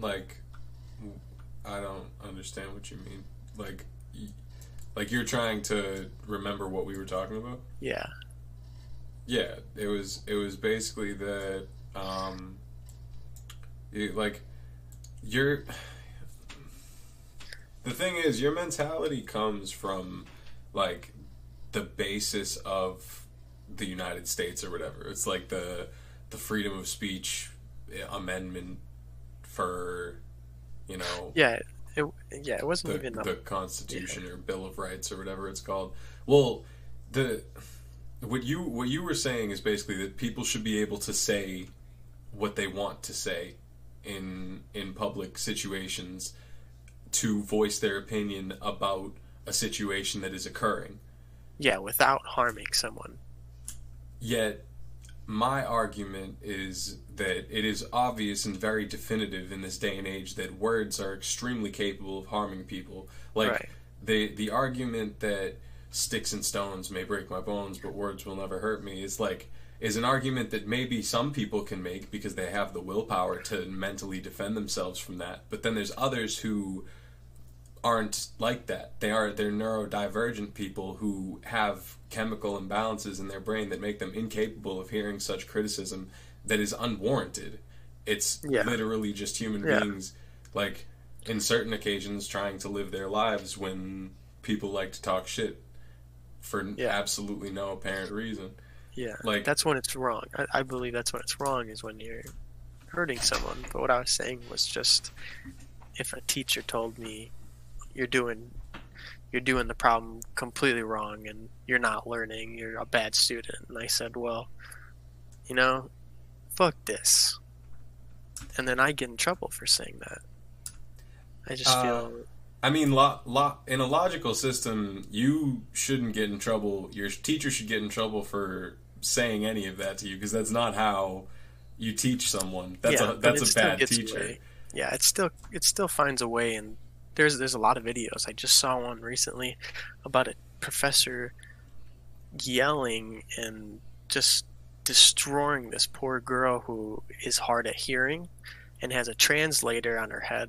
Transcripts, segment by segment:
like I don't understand what you mean. Like like you're trying to remember what we were talking about? Yeah. Yeah, it was it was basically that um it, like you're the thing is your mentality comes from like the basis of the United States or whatever. It's like the the freedom of speech amendment for you know yeah it, yeah it wasn't the, even the Constitution yeah. or Bill of Rights or whatever it's called. Well, the what you what you were saying is basically that people should be able to say what they want to say in in public situations to voice their opinion about a situation that is occurring. Yeah, without harming someone. Yet my argument is that it is obvious and very definitive in this day and age that words are extremely capable of harming people. Like right. the the argument that sticks and stones may break my bones, but words will never hurt me is like is an argument that maybe some people can make because they have the willpower to mentally defend themselves from that. But then there's others who aren't like that. They are they're neurodivergent people who have chemical imbalances in their brain that make them incapable of hearing such criticism that is unwarranted. It's yeah. literally just human yeah. beings like in certain occasions trying to live their lives when people like to talk shit for yeah. absolutely no apparent reason. Yeah. Like that's when it's wrong. I, I believe that's when it's wrong is when you're hurting someone. But what I was saying was just if a teacher told me you're doing you're doing the problem completely wrong and you're not learning you're a bad student. And i said well you know fuck this. And then i get in trouble for saying that. I just uh, feel i mean lo- lo- in a logical system you shouldn't get in trouble. Your teacher should get in trouble for saying any of that to you because that's not how you teach someone. That's yeah, a that's a bad teacher. away. yeah it still it still finds a way and there's there's a lot of videos. I just saw one recently about a professor yelling and just destroying this poor girl who is hard at hearing and has a translator on her head.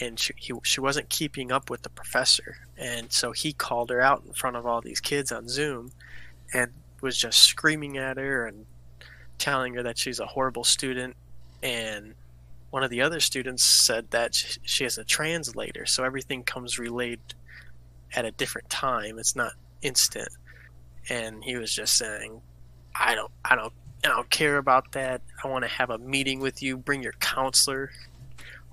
And she, he, she wasn't keeping up with the professor. And so he called her out in front of all these kids on zoom and was just screaming at her and telling her that she's a horrible student. And one of the other students said that she has a translator, so everything comes relayed at a different time. It's not instant. And he was just saying, "I don't, I don't, I don't care about that. I want to have a meeting with you. Bring your counselor."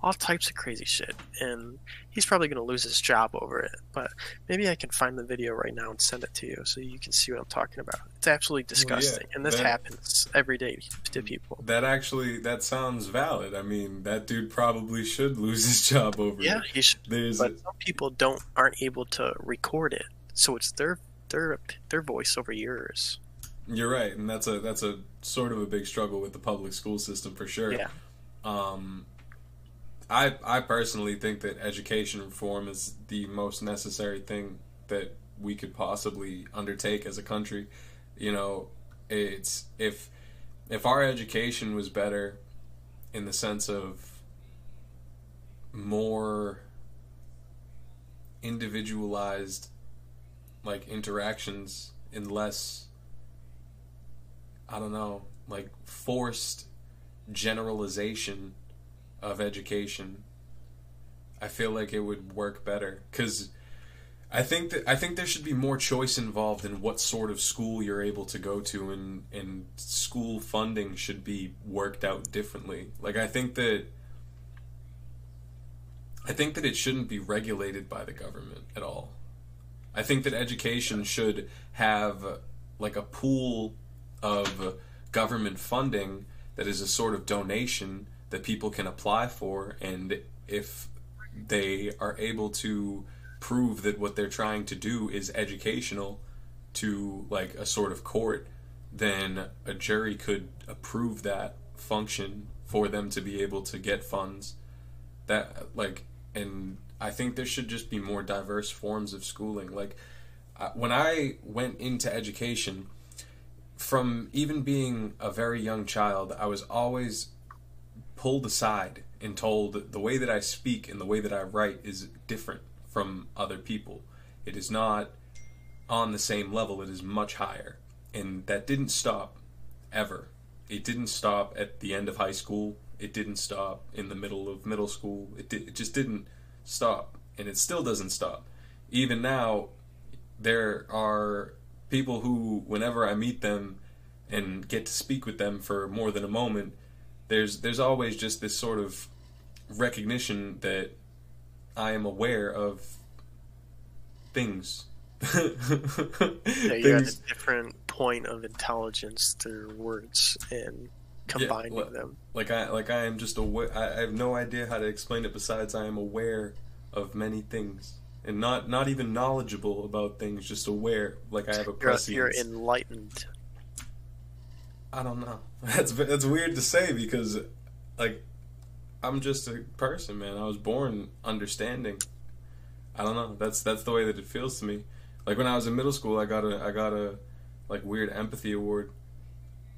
All types of crazy shit. And he's probably going to lose his job over it. But maybe I can find the video right now and send it to you so you can see what I'm talking about. It's absolutely disgusting. Well, yeah, and this that, happens every day to people. That actually, that sounds valid. I mean, that dude probably should lose his job over yeah, it. Yeah, he should. There's but a, some people don't, aren't able to record it. So it's their, their, their voice over yours. You're right, and that's a that's a sort of a big struggle with the public school system for sure. Yeah. Um, I I personally think that education reform is the most necessary thing that we could possibly undertake as a country. You know, it's if if our education was better in the sense of more individualized like interactions and less I don't know, like forced generalization of education, I feel like it would work better because I think that I think there should be more choice involved in what sort of school you're able to go to, and and school funding should be worked out differently. Like I think that I think that it shouldn't be regulated by the government at all. I think that education should have like a pool of government funding that is a sort of donation that people can apply for and if they are able to prove that what they're trying to do is educational to like a sort of court then a jury could approve that function for them to be able to get funds. That like and i think there should just be more diverse forms of schooling. Like uh, when i went into education from even being a very young child i was always pulled aside and told the way that I speak and the way that I write is different from other people. It is not on the same level, it is much higher. And that didn't stop ever. It didn't stop at the end of high school. It didn't stop in the middle of middle school. It, di- it just didn't stop. And it still doesn't stop. Even now, there are people who, whenever I meet them and get to speak with them for more than a moment, there's there's always just this sort of recognition that I am aware of things. yeah, you're at a different point of intelligence through words and combining yeah, them. Like I like I am just aware. I, I have no idea how to explain it. Besides, I am aware of many things and not not even knowledgeable about things. Just aware. Like I have a prescience. You're, you're enlightened. I don't know. That's that's weird to say because, like, I'm just a person, man. I was born understanding. I don't know. That's that's the way that it feels to me. Like when I was in middle school, I got a I got a like weird empathy award.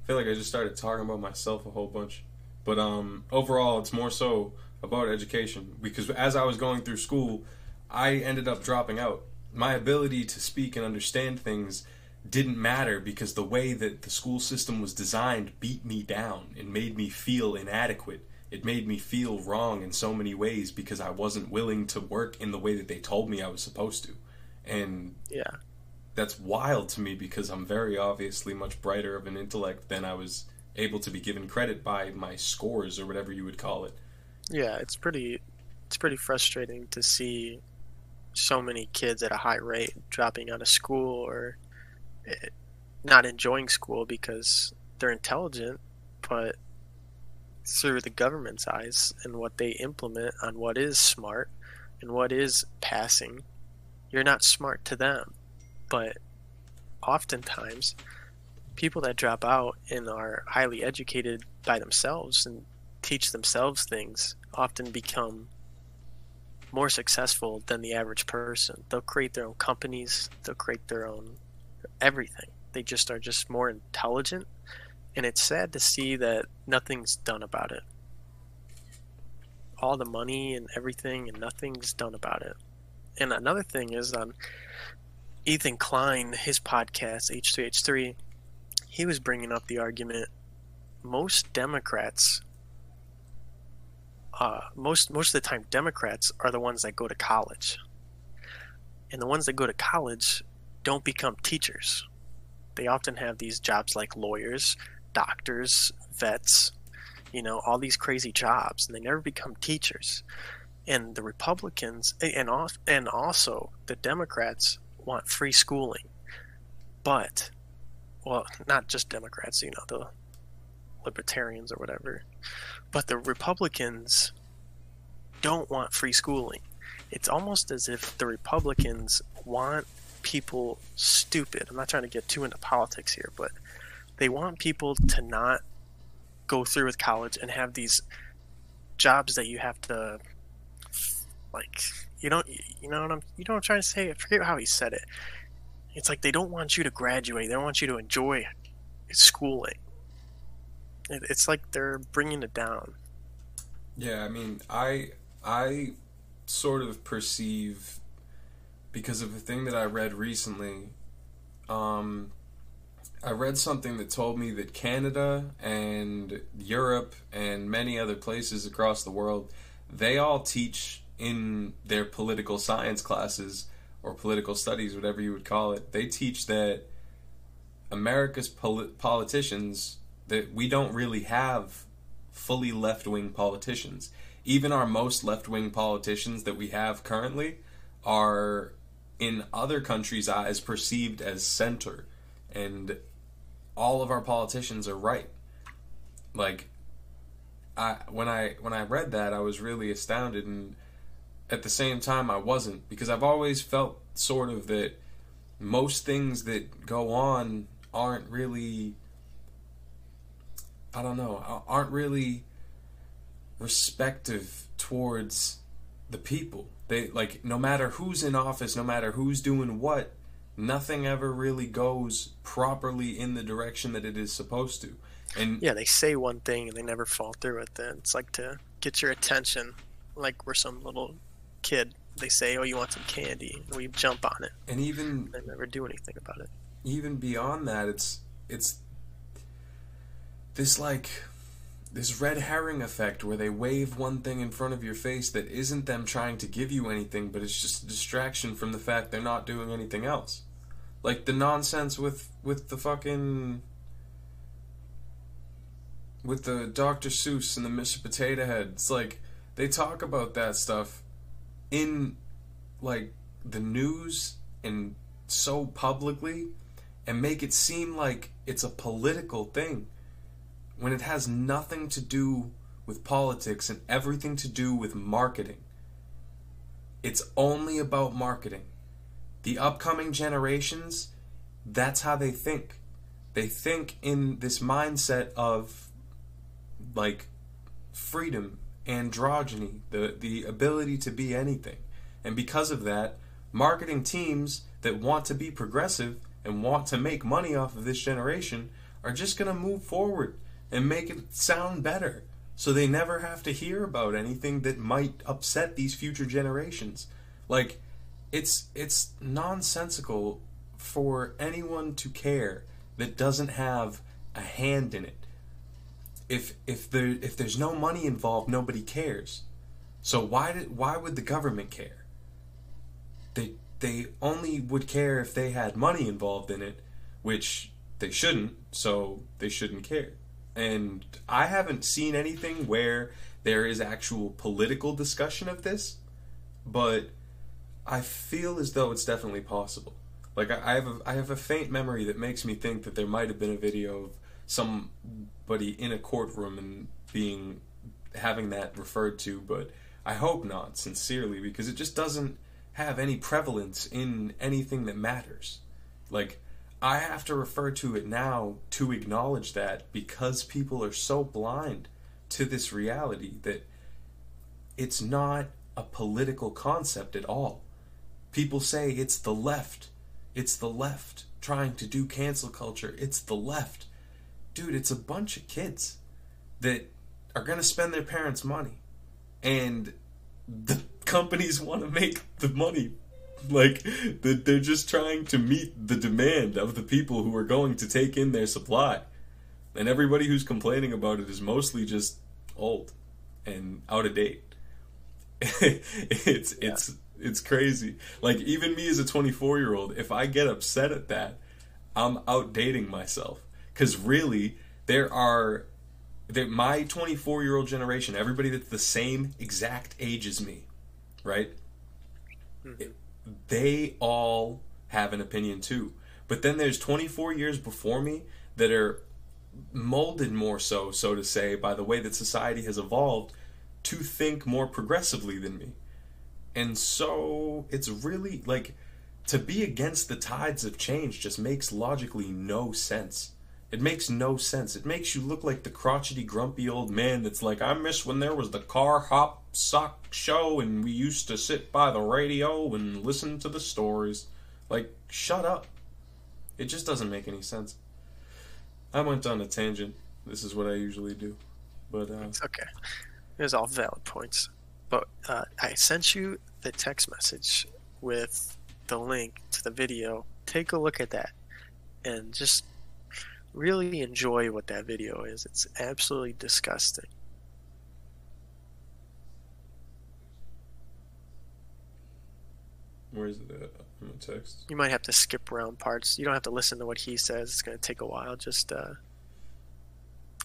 I feel like I just started talking about myself a whole bunch. But um overall, it's more so about education because as I was going through school, I ended up dropping out. My ability to speak and understand things didn't matter because the way that the school system was designed beat me down and made me feel inadequate. It made me feel wrong in so many ways because I wasn't willing to work in the way that they told me I was supposed to. And yeah. That's wild to me because I'm very obviously much brighter of an intellect than I was able to be given credit by my scores or whatever you would call it. Yeah, it's pretty it's pretty frustrating to see so many kids at a high rate dropping out of school or not enjoying school because they're intelligent, but through the government's eyes and what they implement on what is smart and what is passing, you're not smart to them. But oftentimes, people that drop out and are highly educated by themselves and teach themselves things often become more successful than the average person. They'll create their own companies, they'll create their own everything. They just are just more intelligent, and it's sad to see that nothing's done about it. All the money and everything, and nothing's done about it. And another thing is on um, Ethan Klein, his podcast H3H3, he was bringing up the argument most Democrats uh, most most of the time Democrats are the ones that go to college. And the ones that go to college don't become teachers. They often have these jobs like lawyers, doctors, vets, you know, all these crazy jobs, and they never become teachers. And the Republicans and and also the Democrats want free schooling, but well, not just Democrats, you know, the libertarians or whatever, but the Republicans don't want free schooling. It's almost as if the Republicans want people stupid. I'm not trying to get too into politics here, but they want people to not go through with college and have these jobs that you have to like you don't you know what I'm you know what I'm trying to say? I forget how he said it. It's like they don't want you to graduate. They don't want you to enjoy schooling. It's like they're bringing it down. Yeah, I mean, I I sort of perceive because of a thing that I read recently. Um, I read something that told me that Canada and Europe and many other places across the world, they all teach in their political science classes or political studies, whatever you would call it. They teach that America's polit- politicians that we don't really have fully left-wing politicians. Even our most left-wing politicians that we have currently are in other countries' uh, eyes perceived as center, and all of our politicians are right. Like, I when I when I read that, I was really astounded, and at the same time, I wasn't because I've always felt sort of that most things that go on aren't really. I don't know, aren't really respective towards the people. They like no matter who's in office, no matter who's doing what, nothing ever really goes properly in the direction that it is supposed to. And yeah, they say one thing and they never follow through with it. It's like to get your attention, like we're some little kid. They say, "Oh, you want some candy?" and we jump on it. And even they never do anything about it. Even beyond that, it's it's this like this red herring effect where they wave one thing in front of your face that isn't them trying to give you anything, but it's just a distraction from the fact they're not doing anything else. Like the nonsense with with the fucking with the Dr. Seuss and the Mr. Potato Head. It's like they talk about that stuff in like the news and so publicly and make it seem like it's a political thing when it has nothing to do with politics and everything to do with marketing. It's only about marketing. The upcoming generations, that's how they think. They think in this mindset of like freedom, androgyny, the, the ability to be anything. And because of that, marketing teams that want to be progressive and want to make money off of this generation are just going to move forward and make it sound better so they never have to hear about anything that might upset these future generations. Like it's it's nonsensical for anyone to care that doesn't have a hand in it. If if there if there's no money involved, nobody cares. So why did why would the government care? They they only would care if they had money involved in it, which they shouldn't, so they shouldn't care and I haven't seen anything where there is actual political discussion of this, but I feel as though it's definitely possible. Like I, have a, I have a faint memory that makes me think that there might have been a video of somebody in a courtroom and being having that referred to, but I hope not, sincerely, because it just doesn't have any prevalence in anything that matters. Like I have to refer to it now to acknowledge that because people are so blind to this reality that it's not a political concept at all. People say it's the left. It's the left trying to do cancel culture. It's the left. Dude, it's a bunch of kids that are going to spend their parents' money. And the companies want to make the money like they're just trying to meet the demand of the people who are going to take in their supply. And everybody who's complaining about it is mostly just old and out of date. It's yeah. it's it's crazy. Like even me as a 24 year old if i get upset at that i'm outdating myself. Because really there are that my 24 year old generation everybody that's the same exact age as me right? Mm-hmm they all have an opinion too. But then there's 24 years before me that are molded more so, so to say, by the way that society has evolved to think more progressively than me. And so it's really like to be against the tides of change just makes logically no sense. It makes no sense. It makes you look like the crotchety, grumpy old man that's like, I miss when there was the car hop sock show and we used to sit by the radio and listen to the stories. Like, shut up. It just doesn't make any sense. I went on a tangent. This is what I usually do. But, uh, It's okay. There's all valid points. But uh, I sent you the text message with the link to the video. Take a look at that and just really enjoy what that video is. It's absolutely disgusting. Where is it at? In the text. You might have to skip around parts. You don't have to listen to what he says. It's going to take a while. Just uh,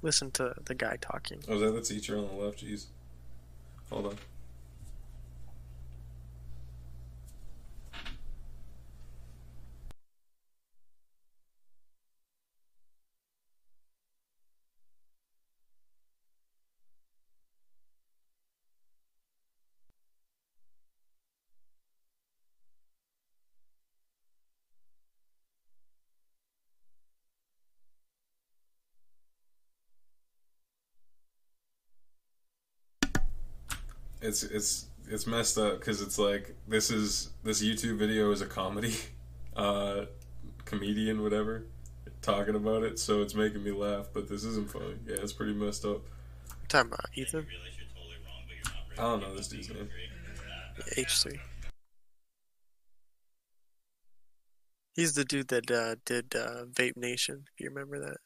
listen to the guy talking. Oh, is that the teacher on the left? Jeez. Hold on. It's it's it's messed up because it's like this is this YouTube video is a comedy, uh, comedian whatever, talking about it, so it's making me laugh. But this isn't funny. Yeah, it's pretty messed up. You're talking about Ethan? I don't know this dude's name. H3. He's the dude that uh, did uh, Vape Nation. If you remember that.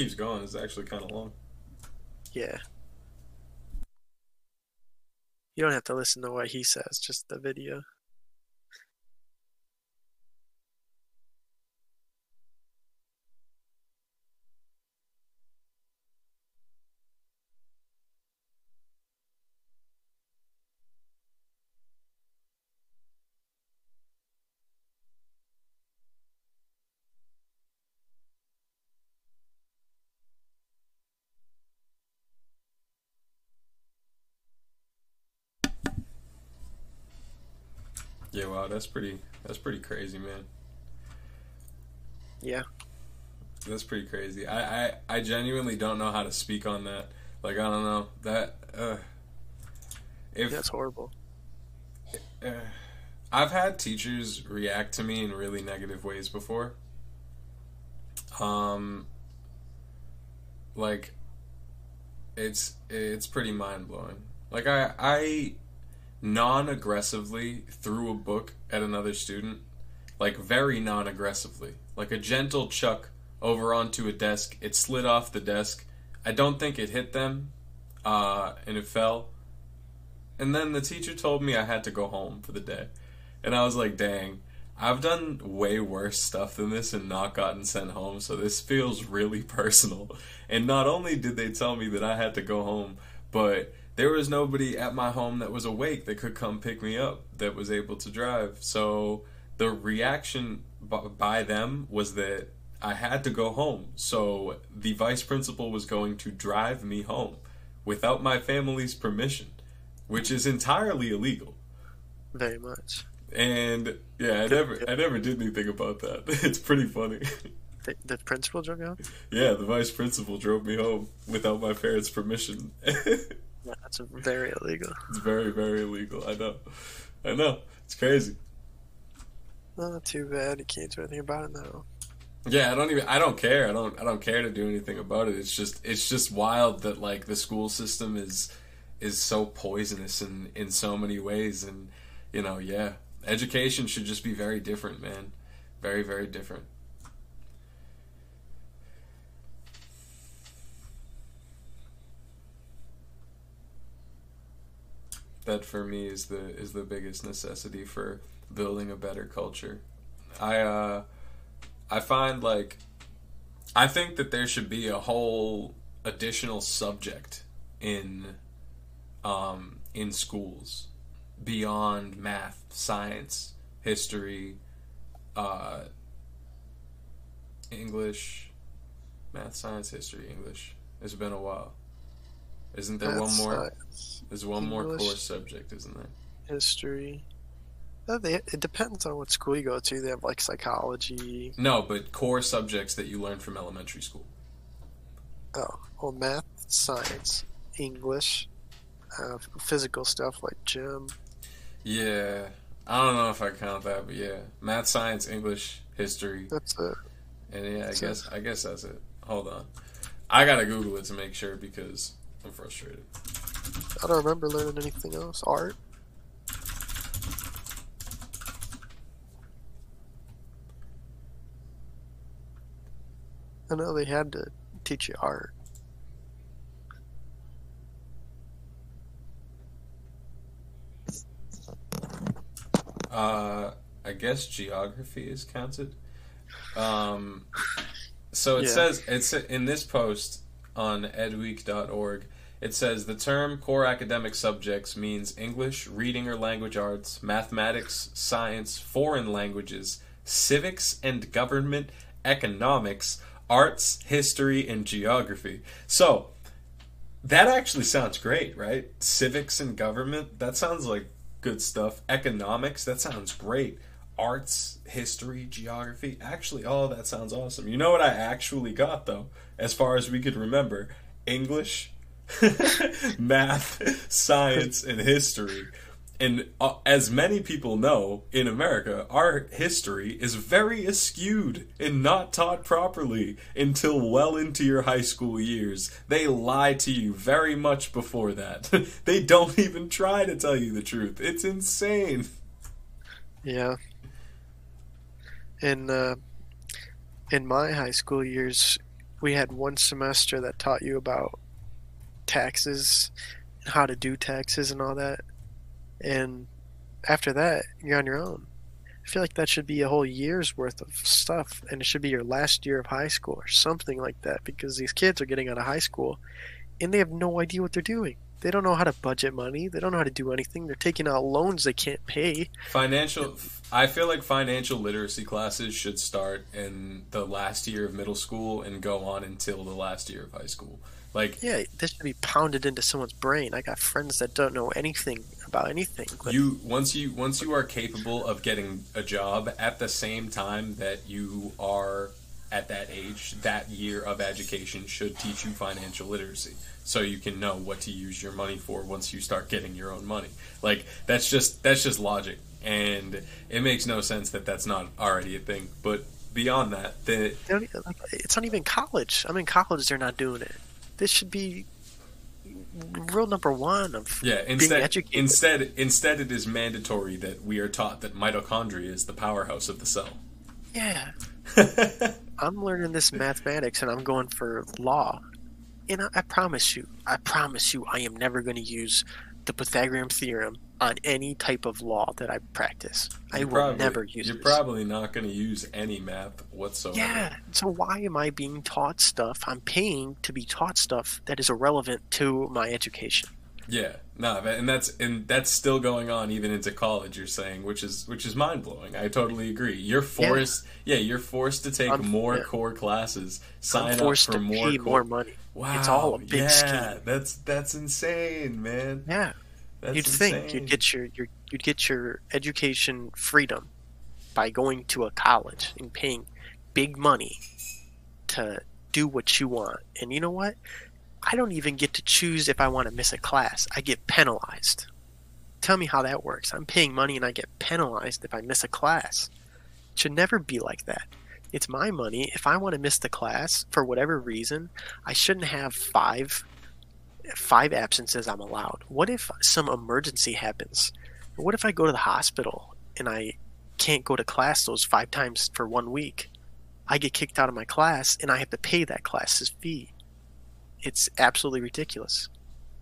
Keeps going. It's actually kind of long. Yeah. You don't have to listen to what he says, just the video. Wow, that's pretty. That's pretty crazy, man. Yeah. That's pretty crazy. I, I, I genuinely don't know how to speak on that. Like I don't know that. Uh, if That's horrible. uh, I've had teachers react to me in really negative ways before. Um, like it's it's pretty mind blowing. Like I I non aggressively threw a book at another student, like very non aggressively, like a gentle chuck over onto a desk. It slid off the desk. I don't think it hit them, uh, and it fell. And then the teacher told me I had to go home for the day. And I was like, dang, I've done way worse stuff than this and not gotten sent home, so this feels really personal. And not only did they tell me that I had to go home, but there was nobody at my home that was awake that could come pick me up that was able to drive. So the reaction by them was that I had to go home. So the vice principal was going to drive me home without my family's permission, which is entirely illegal. Very much. And yeah, I never I never did anything about that. It's pretty funny. The, the principal drove you home? Yeah, the vice principal drove me home without my parents' permission. Yeah, that's very illegal. It's very, very illegal. I know. I know. It's crazy. Not too bad. You can't do anything about it now. Yeah, I don't even. I don't care. I don't. I don't care to do anything about it. It's just. It's just wild that like the school system is is so poisonous in in so many ways, and you know, yeah, education should just be very different, man. Very, very different. That for me is the is the biggest necessity for building a better culture. I uh I find like I think that there should be a whole additional subject in um in schools beyond math, science, history, uh English, math, science, history, English. It's been a while. Isn't there Math, one more? Science, There's one English, more core subject, isn't there? History. They, it depends on what school you go to. They have like psychology. No, but core subjects that you learn from elementary school. Oh, well, math, science, English, uh, physical stuff like gym. Yeah, I don't know if I count that, but yeah, math, science, English, history. That's it. And yeah, I guess it. I guess that's it. Hold on, I gotta Google it to make sure because I'm frustrated. I don't remember learning anything else. Art. I know they had to teach you art. Uh, I guess geography is counted. Um, so it yeah. says it's in this post on edweek.org. It says the term core academic subjects means English, reading or language arts, mathematics, science, foreign languages, civics and government, economics, arts, history, and geography. So, that actually sounds great, right? Civics and government, that sounds like good stuff. Economics, that sounds great. Arts, history, geography, actually, all that sounds awesome. You know what I actually got, though, as far as we could remember? English, math, science, and history and uh, as many people know in America, our history is very askewed and not taught properly until well into your high school years. They lie to you very much before that. they don't even try to tell you the truth. It's insane. Yeah. In uh, in my high school years, we had one semester that taught you about taxes and how to do taxes and all that and after that, you're on your own. I feel like that should be a whole year's worth of stuff, and it should be your last year of high school or something like that, because these kids are getting out of high school, and they have no idea what they're doing. They don't know how to budget money. They don't know how to do anything. They're taking out loans they can't pay. Financial. I feel like financial literacy classes should start in the last year of middle school and go on until the last year of high school. Like yeah, this should be pounded into someone's brain. I got friends that don't know anything about anything. You once you once you are capable of getting a job at the same time that you are at that age, that year of education should teach you financial literacy so you can know what to use your money for once you start getting your own money. Like that's just that's just logic and it makes no sense that that's not already a thing. But beyond that, the it's not even college. I mean college they're not doing it this should be rule number one of yeah instead instead instead it is mandatory that we are taught that mitochondria is the powerhouse of the cell yeah i'm learning this mathematics and i'm going for law and I, I promise you i promise you i am never going to use the pythagorean theorem on any type of law that I practice. I will probably, never use You're this. probably not going to use any math whatsoever. Yeah. So why am I being taught stuff? I'm paying to be taught stuff that is irrelevant to my education. Yeah. No, and that's and that's still going on even into college. You're saying, which is which is mind blowing. I totally agree. You're forced. Yeah, yeah you're forced to take I'm, more yeah. core classes. Sign up for more core. more money. Wow. It's all a big yeah, scheme. That's that's insane, man. Yeah. That's you'd insane. think you'd get your, your you'd get your education freedom by going to a college and paying big money to do what you want. And you know what? I don't even get to choose if I want to miss a class. I get penalized. Tell me how that works. I'm paying money and I get penalized if I miss a class. It should never be like that. It's my money. If I want to miss the class for whatever reason, I shouldn't have five five absences I'm allowed. What if some emergency happens? What if I go to the hospital and I can't go to class those five times for one week? I get kicked out of my class and I have to pay that class's fee. It's absolutely ridiculous.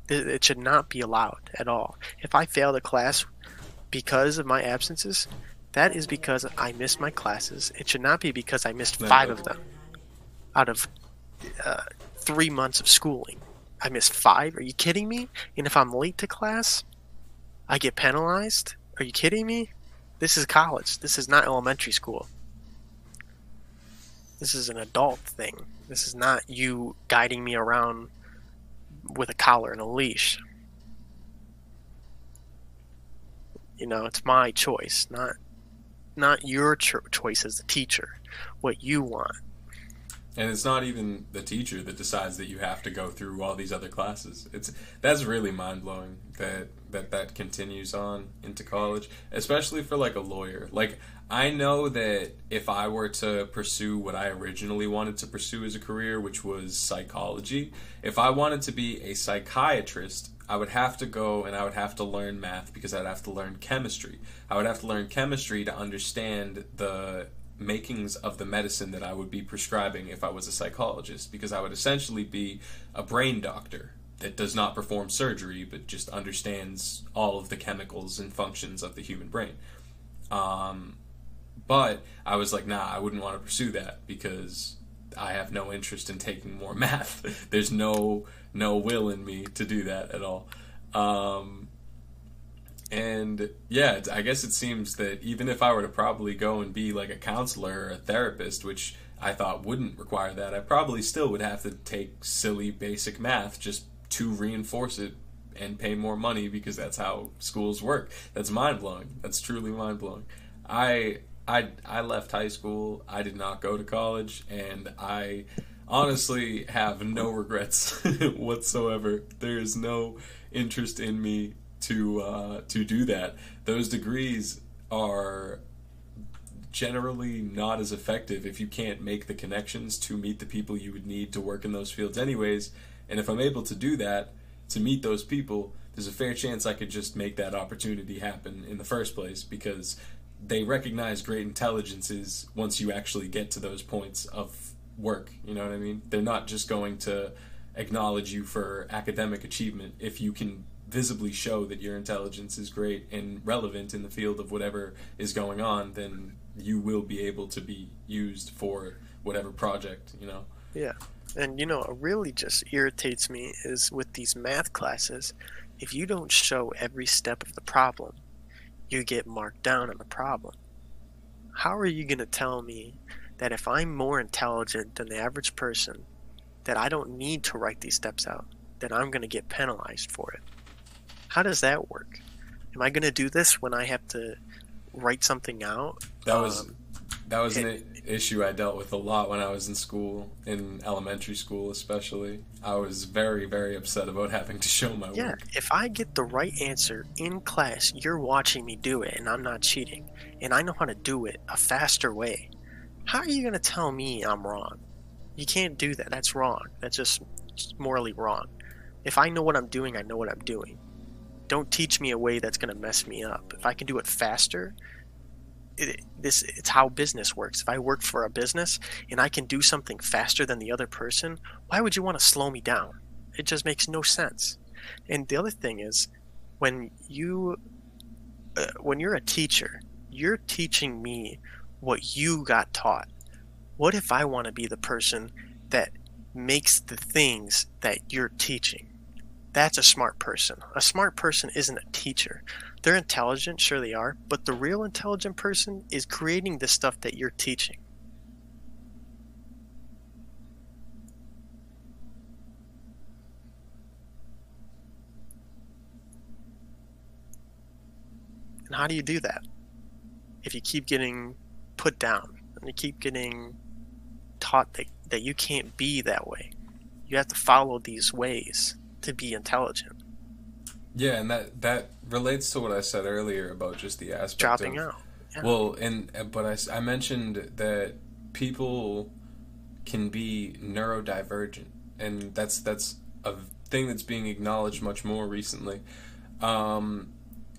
It, should not be allowed at all. If I fail the class because of my absences, that is because I missed my classes. It should not be because I missed five of them out of uh, three months of schooling. I missed five? Are you kidding me? And if I'm late to class, I get penalized? Are you kidding me? This is college. This is not elementary school. This is an adult thing. This is not you guiding me around with a collar and a leash. You know, it's my choice, not not your cho- choice as the teacher. What you want. And it's not even the teacher that decides that you have to go through all these other classes. It's that's really mind blowing that that that continues on into college, especially for like a lawyer. Like I know that if I were to pursue what I originally wanted to pursue as a career, which was psychology, if I wanted to be a psychiatrist, I would have to go and I would have to learn math because I'd have to learn chemistry. I would have to learn chemistry to understand the makings of the medicine that I would be prescribing if I was a psychologist, because I would essentially be a brain doctor that does not perform surgery but just understands all of the chemicals and functions of the human brain. Um, but I was like, nah, I wouldn't want to pursue that because I have no interest in taking more math. There's no no will in me to do that at all. Um, and yeah, I guess it seems that even if I were to probably go and be like a counselor or a therapist, which I thought wouldn't require that, I probably still would have to take silly basic math just to reinforce it and pay more money because that's how schools work. That's mind blowing. That's truly mind blowing. I I I left high school. I did not go to college, and I honestly have no regrets whatsoever. There is no interest in me to uh, to do that. Those degrees are generally not as effective if you can't make the connections to meet the people you would need to work in those fields anyways. And if I'm able to do that to meet those people, there's a fair chance I could just make that opportunity happen in the first place because they recognize great intelligences once you actually get to those points of work. You know what I mean? They're not just going to acknowledge you for academic achievement if you can visibly show that your intelligence is great and relevant in the field of whatever is going on, then you will be able to be used for whatever project, you know? Yeah. And you know, what really just irritates me is with these math classes, if you don't show every step of the problem, you get marked down on the problem. How are you going to tell me that if I'm more intelligent than the average person, that I don't need to write these steps out, that I'm going to get penalized for it? How does that work? Am I going to do this when I have to write something out? That was um, that was an issue I dealt with a lot when I was in school, in elementary school especially. I was very, very upset about having to show my work. yeah, work. if I get the right answer in class, you're watching me do it, and I'm not cheating, and I know how to do it a faster way. How are you going to tell me I'm wrong? You can't do that. That's wrong. That's just morally wrong. If I know what I'm doing, I know what I'm doing. Don't teach me a way that's going to mess me up. If I can do it faster, it, this it's how business works. If I work for a business and I can do something faster than the other person, why would you want to slow me down? It just makes no sense. And the other thing is, when you uh, when you're a teacher, you're teaching me what you got taught. What if I want to be the person that makes the things that you're teaching? That's a smart person. A smart person isn't a teacher. They're intelligent, sure they are, but the real intelligent person is creating the stuff that you're teaching. And how do you do that? If you keep getting put down and you keep getting taught that, that you can't be that way, you have to follow these ways to be intelligent. Yeah, and that that relates to what I said earlier about just the aspect dropping of, out. Yeah. Well, and but I, I mentioned that people can be neurodivergent, and that's that's a thing that's being acknowledged much more recently. Um,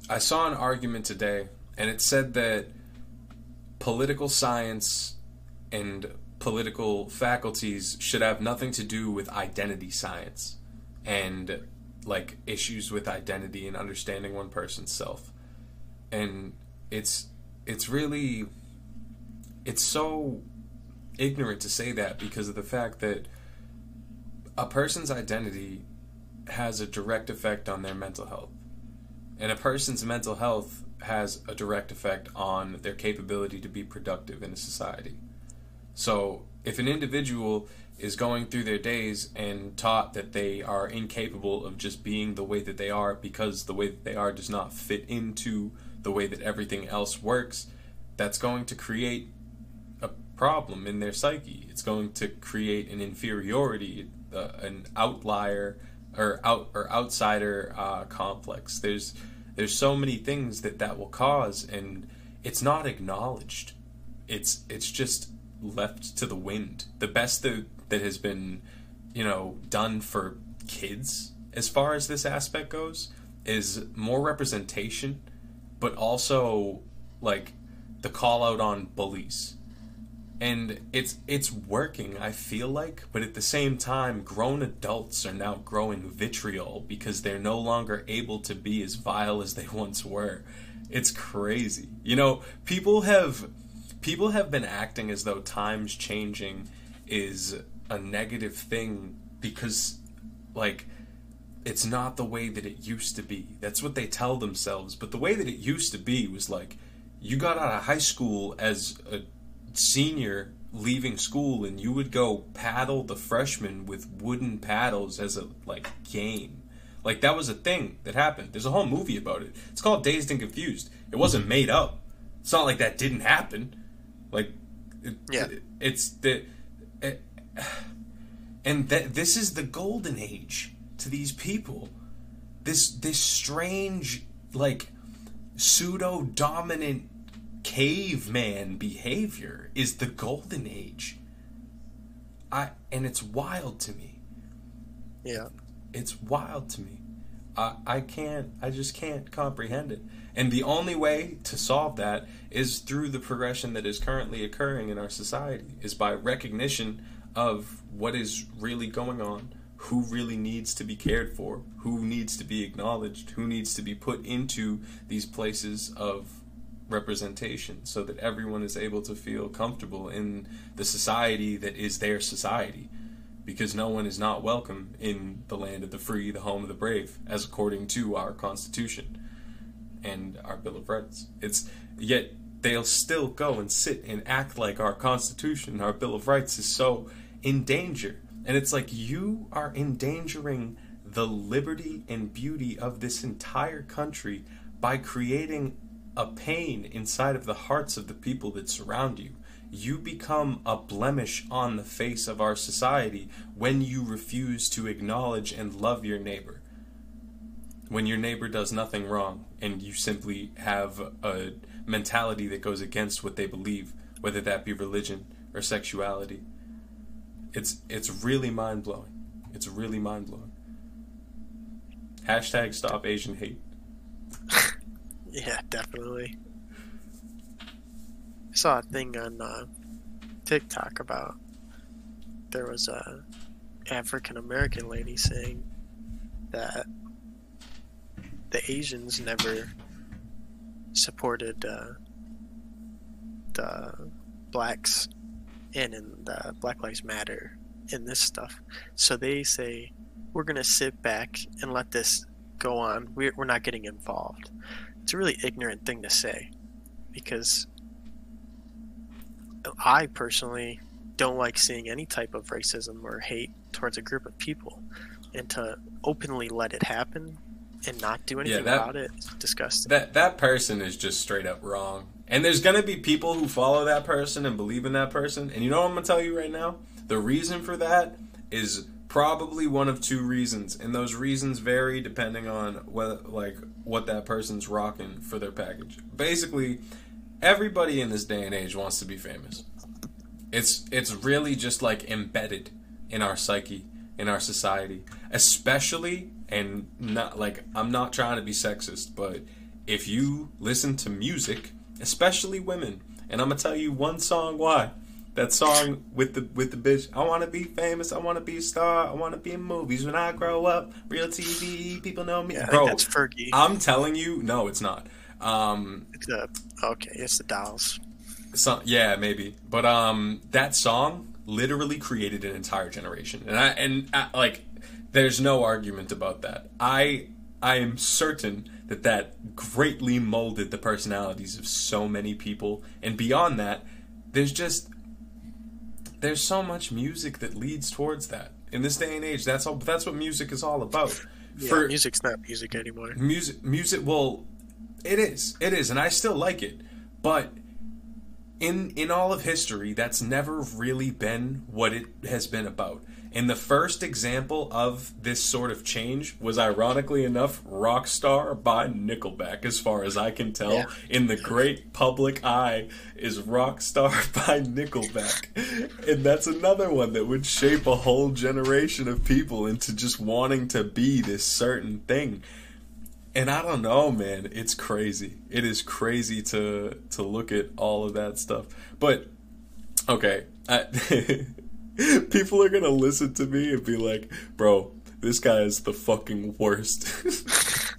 I saw an argument today, and it said that political science and political faculties should have nothing to do with identity science and like issues with identity and understanding one person's self. And it's it's really it's so ignorant to say that because of the fact that a person's identity has a direct effect on their mental health. And a person's mental health has a direct effect on their capability to be productive in a society. So, if an individual is going through their days and taught that they are incapable of just being the way that they are because the way that they are does not fit into the way that everything else works, that's going to create a problem in their psyche. It's going to create an inferiority, uh, an outlier or out or outsider uh, complex. There's there's so many things that that will cause, and it's not acknowledged. It's it's just left to the wind. The best that that has been, you know, done for kids as far as this aspect goes is more representation, but also like the call out on bullies. And it's it's working, I feel like, but at the same time, grown adults are now growing vitriol because they're no longer able to be as vile as they once were. It's crazy. You know, people have people have been acting as though times changing is a negative thing because like it's not the way that it used to be. That's what they tell themselves. But the way that it used to be was like you got out of high school as a senior leaving school and you would go paddle the freshmen with wooden paddles as a like game. Like that was a thing that happened. There's a whole movie about it. It's called Dazed and Confused. It wasn't mm-hmm. made up. It's not like that didn't happen. Like it, Yeah. it- it's the and that this is the golden age to these people. This this strange like pseudo dominant caveman behavior is the golden age. I and it's wild to me. Yeah. It's wild to me. I I can't I just can't comprehend it. And the only way to solve that is through the progression that is currently occurring in our society is by recognition of what is really going on, who really needs to be cared for, who needs to be acknowledged, who needs to be put into these places of representation so that everyone is able to feel comfortable in the society that is their society because no one is not welcome in the land of the free, the home of the brave, as according to our Constitution and our Bill of Rights. It's yet they'll still go and sit and act like our Constitution, our Bill of Rights is so in danger. And it's like you are endangering the liberty and beauty of this entire country by creating a pain inside of the hearts of the people that surround you. You become a blemish on the face of our society when you refuse to acknowledge and love your neighbor. When your neighbor does nothing wrong and you simply have a mentality that goes against what they believe, whether that be religion or sexuality. It's it's really mind blowing. It's really mind blowing. Hashtag stop Asian hate. Yeah, definitely. I saw a thing on uh, TikTok about there was a African American lady saying that the Asians never supported uh, the blacks and in the Black Lives Matter in this stuff. So they say we're gonna sit back and let this go on. We're we're not getting involved. It's a really ignorant thing to say because I personally don't like seeing any type of racism or hate towards a group of people, and to openly let it happen and not do anything that- about it is disgusting. That that person is just straight up wrong. And there's gonna be people who follow that person and believe in that person. And you know what I'm gonna tell you right now? The reason for that is probably one of two reasons, and those reasons vary depending on whether like what that person's rocking for their package. Basically, everybody in this day and age wants to be famous. It's it's really just like embedded in our psyche, in our society, especially and not like I'm not trying to be sexist, but if you listen to music, especially women, and I'm gonna tell you one song why. That song with the with the bitch. I want to be famous. I want to be a star. I want to be in movies when I grow up. Real TV, people know me. Yeah, I Bro, that's Fergie. I'm telling you, no, it's not. Um, It's the okay, it's the dolls. so, yeah, maybe. But um, that song literally created an entire generation, and I and uh, like, there's no argument about that. I I am certain that that greatly molded the personalities of so many people, and beyond that, there's just there's so much music that leads towards that. In this day and age, that's all. That's what music is all about. Yeah, music's not music anymore. music music well it is it is and i still like it but in in all of history that's never really been what it has been about and the first example of this sort of change was ironically enough rockstar by nickelback as far as i can tell Yeah. in the great public eye is rockstar by nickelback and that's another one that would shape a whole generation of people into just wanting to be this certain thing and I don't know, man. It's crazy. It is crazy to to look at all of that stuff. But okay, I, people are gonna listen to me and be like, "Bro, this guy is the fucking worst."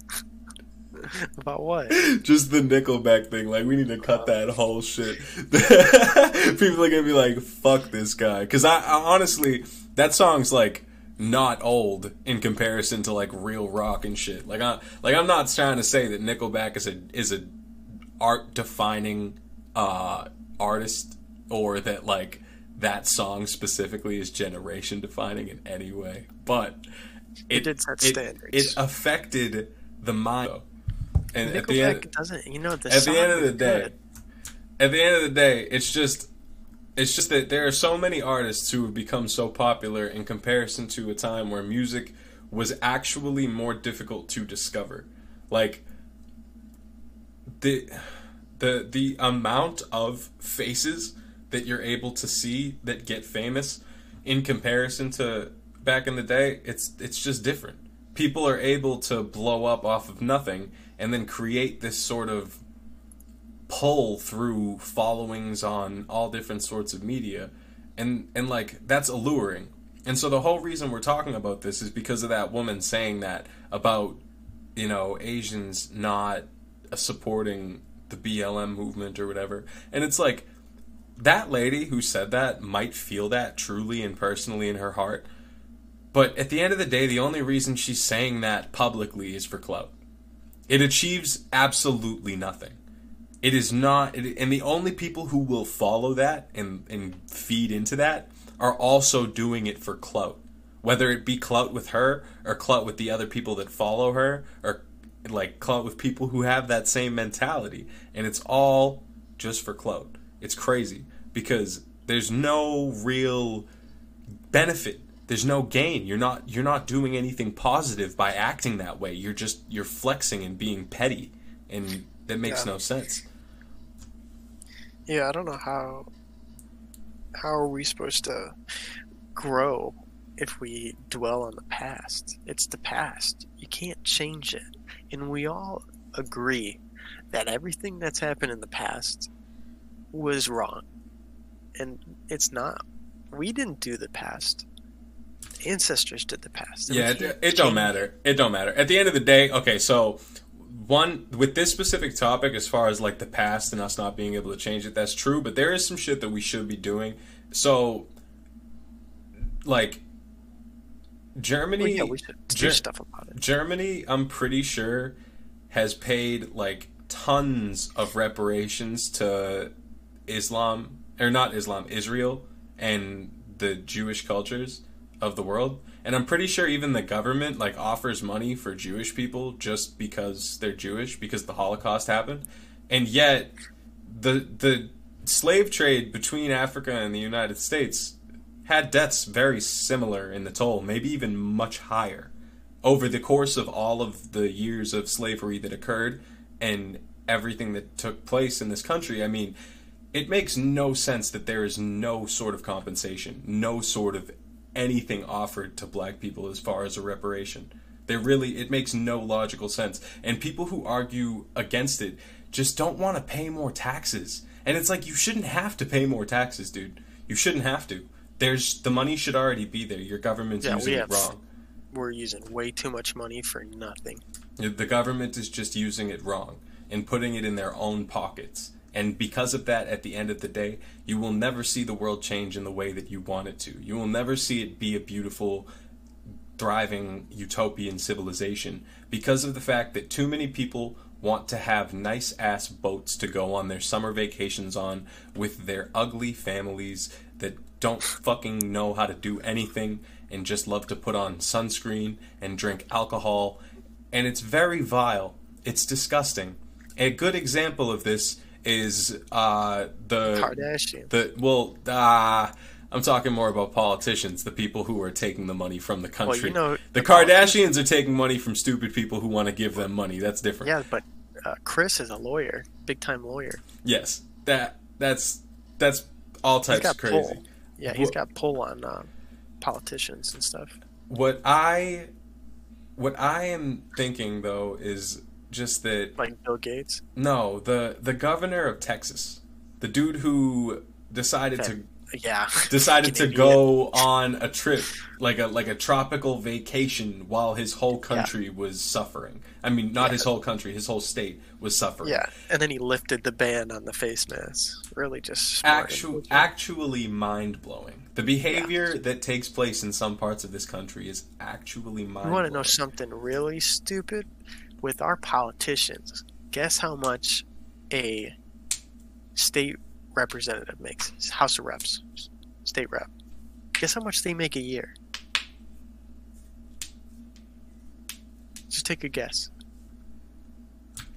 About what? Just the Nickelback thing. Like, we need to cut that whole shit. people are gonna be like, "Fuck this guy," because I, I honestly, that song's like not old in comparison to like real rock and shit. Like I like I'm not trying to say that Nickelback is a is a art defining uh artist or that like that song specifically is generation defining in any way, but it, it did set standards. It affected the mind. And Nickelback at the end, doesn't, you know, the at the end of the day, good. at the end of the day, it's just, it's just that there are so many artists who have become so popular in comparison to a time where music was actually more difficult to discover. Like the the the amount of faces that you're able to see that get famous in comparison to back in the day, it's it's just different. People are able to blow up off of nothing and then create this sort of pull through followings on all different sorts of media and and like that's alluring and so the whole reason we're talking about this is because of that woman saying that about, you know, Asians not supporting the BLM movement or whatever. And it's like that lady who said that might feel that truly and personally in her heart. But at the end of the day, the only reason she's saying that publicly is for clout. It achieves absolutely nothing. It is not, it, and the only people who will follow that and, and feed into that are also doing it for clout. Whether it be clout with her or clout with the other people that follow her or like clout with people who have that same mentality. And it's all just for clout. It's crazy because there's no real benefit. There's no gain. You're not you're not doing anything positive by acting that way. You're just you're flexing and being petty and that makes yeah. no sense. Yeah, I don't know how how are we supposed to grow if we dwell on the past? It's the past. You can't change it. And we all agree that everything that's happened in the past was wrong. And it's not. We didn't do the past. Ancestors did the past. Yeah, it, it don't matter. It don't matter. At the end of the day, okay, so one with this specific topic as far as like the past and us not being able to change it that's true but there is some shit that we should be doing so like germany well, yeah, we should do Ger- stuff about it germany i'm pretty sure has paid like tons of reparations to islam or not islam israel and the jewish cultures of the world and I'm pretty sure even the government like offers money for Jewish people just because they're Jewish because the Holocaust happened. And yet the the slave trade between Africa and the United States had deaths very similar in the toll, maybe even much higher over the course of all of the years of slavery that occurred and everything that took place in this country. I mean, it makes no sense that there is no sort of compensation, no sort of anything offered to black people as far as a reparation. They really, it makes no logical sense. And people who argue against it just don't want to pay more taxes. And it's like, you shouldn't have to pay more taxes, dude. You shouldn't have to. There's, the money should already be there. Your government's yeah, using it wrong. We're using way too much money for nothing. The government is just using it wrong and putting it in their own pockets. And because of that, at the end of the day, you will never see the world change in the way that you want it to. You will never see it be a beautiful, thriving utopian civilization because of the fact that too many people want to have nice ass boats to go on their summer vacations on with their ugly families that don't fucking know how to do anything and just love to put on sunscreen and drink alcohol. And it's very vile. It's disgusting. A good example of this is uh, the Kardashians. The well, uh, I'm talking more about politicians, the people who are taking the money from the country. Well, you know, the, the Kardashians are taking money from stupid people who want to give them money. That's different. Yeah, but uh, Kris is a lawyer, big time lawyer. Yes, that that's that's all types of crazy. Pull. Yeah, he's got pull on uh, politicians and stuff. What I what I am thinking though is just that like Bill Gates. No, the the governor of Texas, the dude who decided okay. to yeah decided to go on a trip like a like a tropical vacation while his whole country yeah. was suffering. I mean, not yeah. his whole country, his whole state was suffering. Yeah, and then he lifted the ban on the face masks. Really, just actually actually mind blowing. The behavior yeah. that takes place in some parts of this country is actually mind. You want to know something really stupid? With our politicians, guess how much a state representative makes? House of Reps. state rep. Guess how much they make a year? Just take a guess.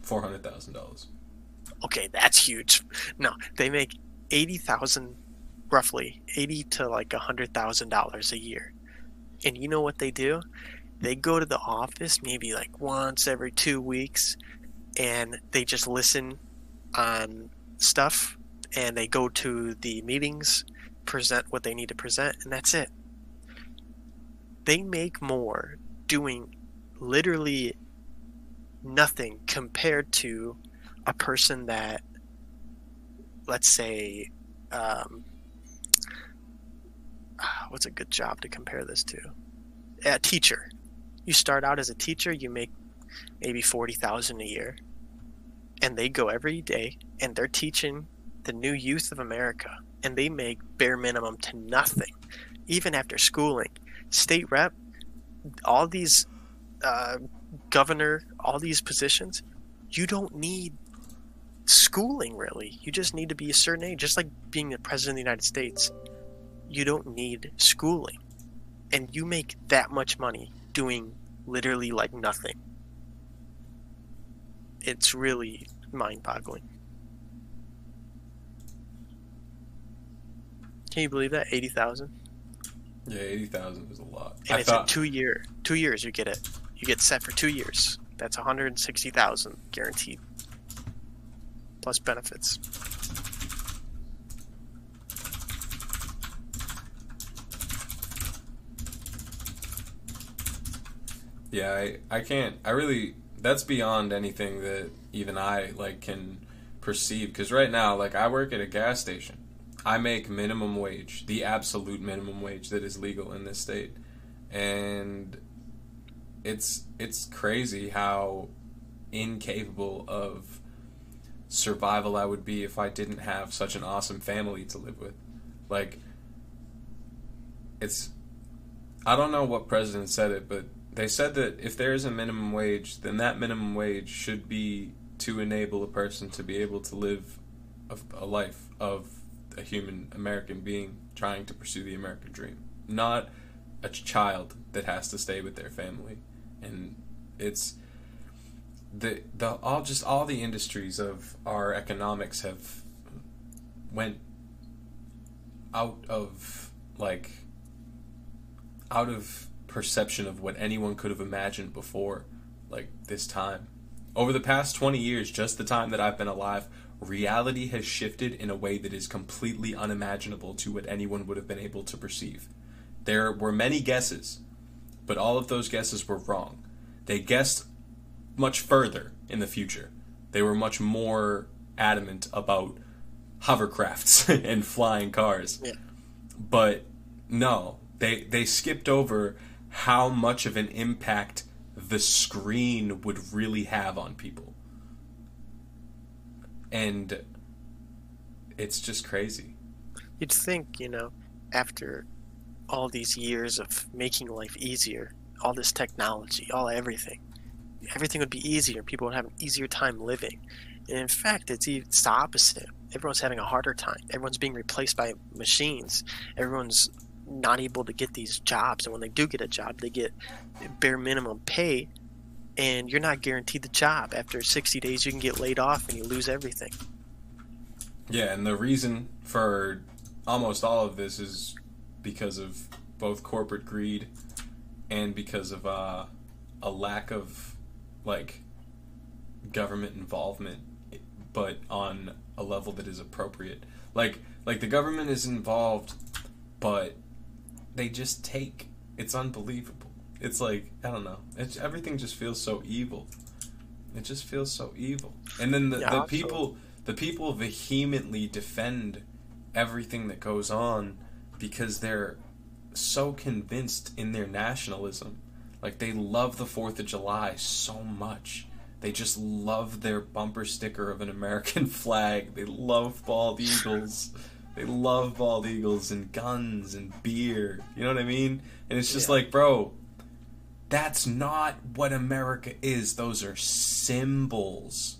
Four hundred thousand dollars. Okay, that's huge. No, they make eighty thousand, roughly eighty to like a hundred thousand dollars a year. And you know what they do? They go to the office maybe like once every two weeks, and they just listen on stuff, and they go to the meetings, present what they need to present, and that's it. They make more doing literally nothing compared to a person that, let's say, um, what's a good job to compare this to? A teacher. You start out as a teacher, you make maybe forty thousand a year, and they go every day and they're teaching the new youth of America, and they make bare minimum to nothing, even after schooling. State rep, all these uh, governor, all these positions, you don't need schooling really. You just need to be a certain age, just like being the president of the United States. You don't need schooling, and you make that much money doing literally like nothing. It's really mind-boggling. Can you believe that? Eighty thousand. Yeah, eighty thousand is a lot. And I it's thought... in two year. Two years you get it. You get set for two years. That's one hundred and sixty thousand guaranteed, plus benefits. Yeah, I, I can't. I really. That's beyond anything that even I like can perceive. Because right now, like I work at a gas station I make minimum wage, the absolute minimum wage that is legal in this state. And it's it's crazy how incapable of survival I would be if I didn't have such an awesome family to live with. Like it's I don't know what president said it, but they said that if there is a minimum wage, then that minimum wage should be to enable a person to be able to live a, a life of a human American being trying to pursue the American dream, not a child that has to stay with their family. And it's the the all just all the industries of our economics have went out of like out of perception of what anyone could have imagined before like this time over the past 20 years just the time that I've been alive reality has shifted in a way that is completely unimaginable to what anyone would have been able to perceive. There were many guesses, but all of those guesses were wrong. They guessed much further in the future. They were much more adamant about hovercrafts and flying cars. Yeah. But no, they they skipped over how much of an impact the screen would really have on people and it's just crazy. You'd think, you know, after all these years of making life easier, all this technology, all everything, everything would be easier. People would have an easier time living. And in fact, it's, it's the opposite. Everyone's having a harder time. Everyone's being replaced by machines. Everyone's not able to get these jobs. And when they do get a job, they get bare minimum pay and you're not guaranteed the job. After 60 days, you can get laid off and you lose everything. Yeah, and the reason for almost all of this is because of both corporate greed and because of uh, a lack of like government involvement, but on a level that is appropriate. Like like the government is involved, but they just take. It's unbelievable it's like I don't know. It's everything just feels so evil. It just feels so evil. And then the, yeah, the people the people vehemently defend everything that goes on because they're so convinced in their nationalism. Like they love the 4th of July so much. They just love their bumper sticker of an American flag. They love bald eagles. They love bald eagles and guns and beer. You know what I mean? And it's just yeah. like, bro, that's not what America is. Those are symbols.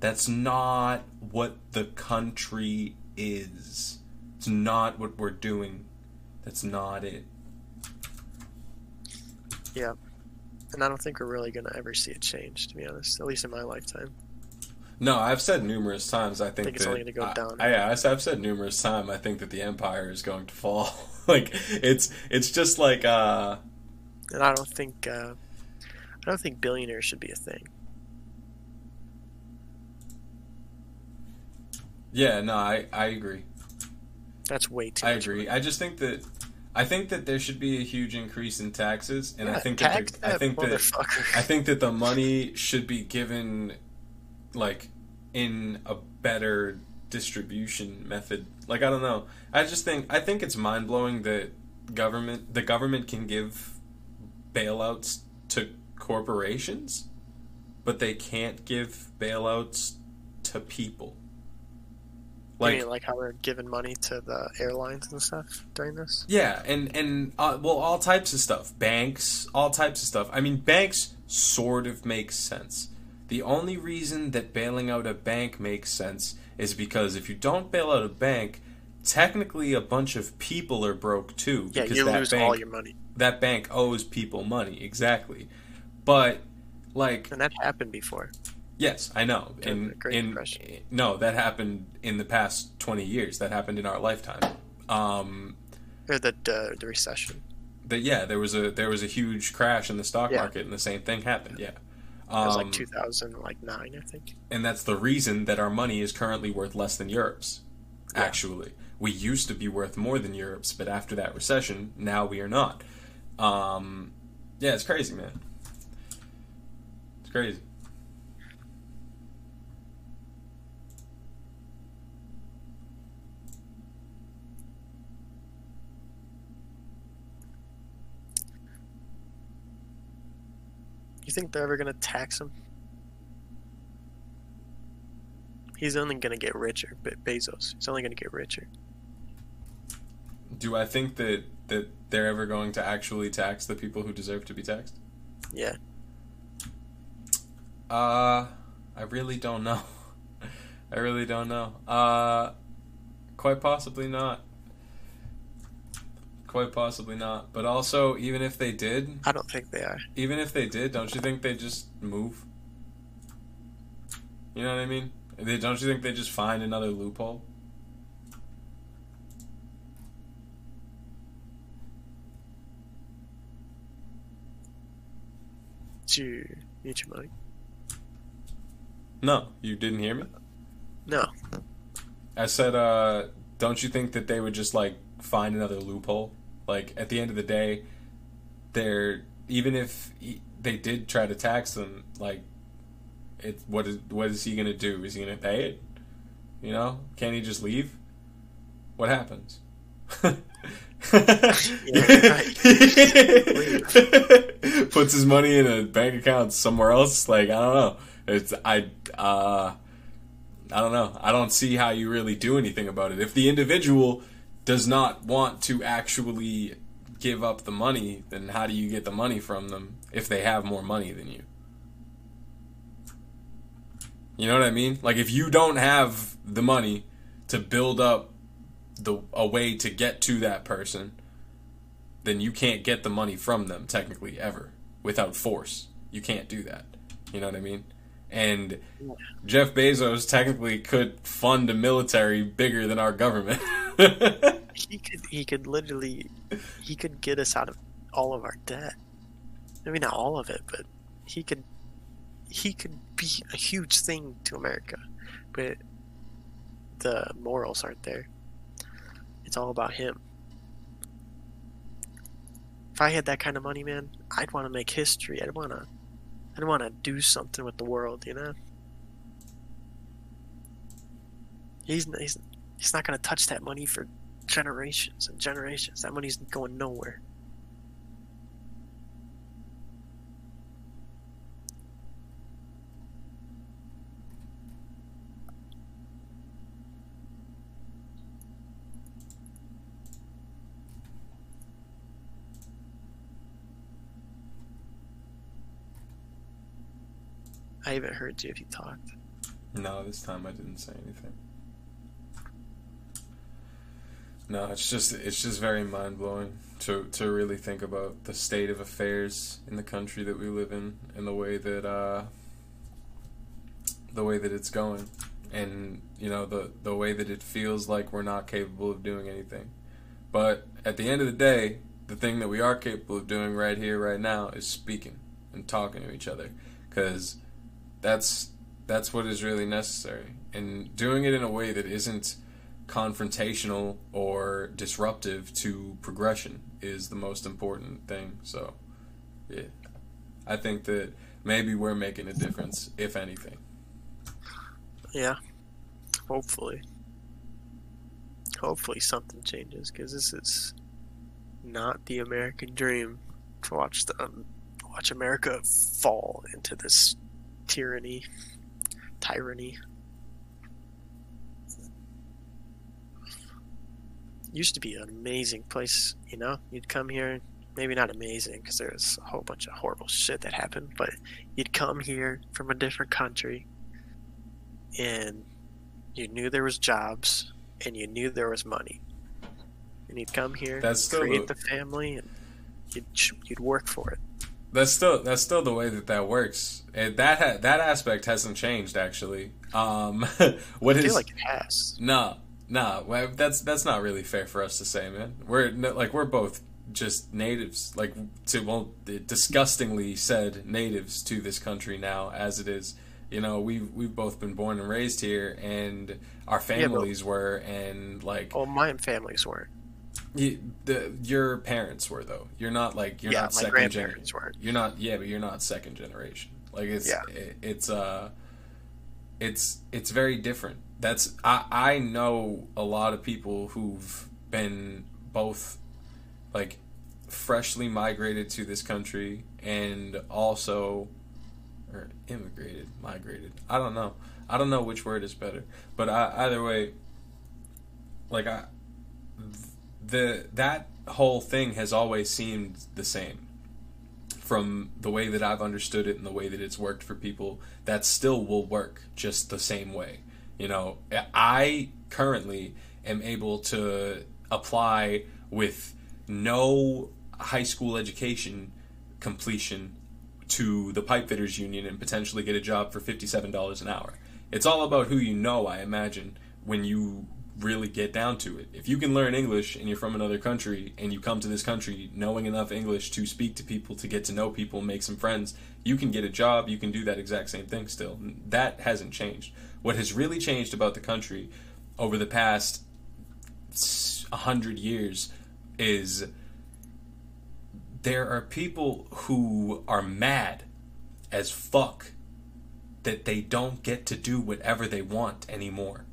That's not what the country is. It's not what we're doing. That's not it. Yeah. And I don't think we're really going to ever see it change, to be honest, at least in my lifetime. No, I've said numerous times. I think, I think it's that, only going to go I, down. I, yeah, I've said numerous times. I think that the empire is going to fall. like it's it's just like. uh And I don't think uh, I don't think billionaires should be a thing. Yeah, no, I I agree. That's way too. I agree. I just think that I think that there should be a huge increase in taxes, and I Yeah, think that the, I think that. I think that the money should be given like in a better distribution method. Like I don't know. I just think I think it's mind blowing that government the government can give bailouts to corporations, but they can't give bailouts to people. Like mean like how we're giving money to the airlines and stuff during this? Yeah, and and uh, well, all types of stuff, banks, all types of stuff. I mean, banks sort of makes sense. The only reason that bailing out a bank makes sense is because if you don't bail out a bank, technically a bunch of people are broke too. Yeah, because you that lose bank, all your money, that bank owes people money exactly. But like and that happened before. Yes, I know. In, in no, that happened in the past twenty years. That happened in our lifetime. Um, Or the the, the recession. that yeah, there was a there was a huge crash in the stock Yeah. market, and the same thing happened. Yeah, It was um, like 2009, I think. and that's the reason that our money is currently worth less than Europe's. Yeah. Actually, we used to be worth more than Europe's, but after that recession, now we are not. Um, yeah, it's crazy, man. It's crazy. You think they're ever gonna tax him? He's only gonna get richer. Be- Bezos. He's only gonna get richer. Do I think that that they're ever going to actually tax the people who deserve to be taxed? Yeah. Uh, I really don't know. I really don't know. Uh, quite possibly not. Quite possibly not. But also, even if they did, I don't think they are. even if they did, don't you think they just move? You know what I mean? They, don't you think they just find another loophole? Did you mute your mic? No, you didn't hear me. No. I said, uh, don't you think that they would just like find another loophole? Like at the end of the day, they're even if he, they did try to tax them, like it what is what is he gonna do? Is he gonna pay it? You know, can he just leave? What happens? Puts his money in a bank account somewhere else. Like I don't know. It's I uh I don't know. I don't see how you really do anything about it. If the individual does not want to actually give up the money, then how do you get the money from them if they have more money than you? You know what I mean? Like if you don't have the money to build up the a way to get to that person, then you can't get the money from them technically ever without force. You can't do that. You know what I mean? And Jeff Bezos technically could fund a military bigger than our government. He could he could literally he could get us out of all of our debt. I mean not all of it, but he could he could be a huge thing to America. But the morals aren't there. It's all about him. If I had that kind of money, man, I'd want to make history. I'd want to I'd want to do something with the world, you know? He's he's he's not going to touch that money for generations and generations. That money's going nowhere. Haven't heard you if you talked. no, this time I didn't say anything. No, it's just it's just very mind blowing to to really think about the state of affairs in the country that we live in and the way that uh, the way that it's going, and you know the the way that it feels like we're not capable of doing anything. But at the end of the day, the thing that we are capable of doing right here, right now, is speaking and talking to each other, because that's that's what is really necessary, and doing it in a way that isn't confrontational or disruptive to progression is the most important thing. So, yeah, I think that maybe we're making a difference, if anything. Yeah, hopefully. Hopefully something changes because this is not the American dream to watch the um, watch America fall into this tyranny, tyranny. used to be an amazing place. You know, you'd come here, maybe not amazing because there's a whole bunch of horrible shit that happened, but you'd come here from a different country, and you knew there was jobs, and you knew there was money, and you'd come here, That's create the- the family, and you'd you'd work for it. That's still that's still the way that that works. And that ha- that aspect hasn't changed actually. Um, what I is feel like it has. no no that's that's not really fair for us to say, man. We're like we're both just natives, like to well disgustingly said natives to this country now as it is. You know, we've we've both been born and raised here, and our but- families were, and like Oh, my families weren't. You, the your parents were though. You're not like you're yeah, not second grandparents generation. weren't. You're not yeah, but you're not second generation. Like it's Yeah. it, it's uh it's it's very different. That's I I know a lot of people who've been both like freshly migrated to this country and also or immigrated, migrated. I don't know. I don't know which word is better. But I, either way like I the that whole thing has always seemed the same. From the way that I've understood it and the way that it's worked for people that still will work just the same way. You know I currently am able to apply with no high school education completion to the pipe fitters union and potentially get a job for $57 an hour. It's all about who you know I imagine when you really get down to it. If you can learn English and you're from another country and you come to this country knowing enough English to speak to people, to get to know people, make some friends, you can get a job, you can do that exact same thing still. That hasn't changed. What has really changed about the country over the past 100 years is there are people who are mad as fuck that they don't get to do whatever they want anymore.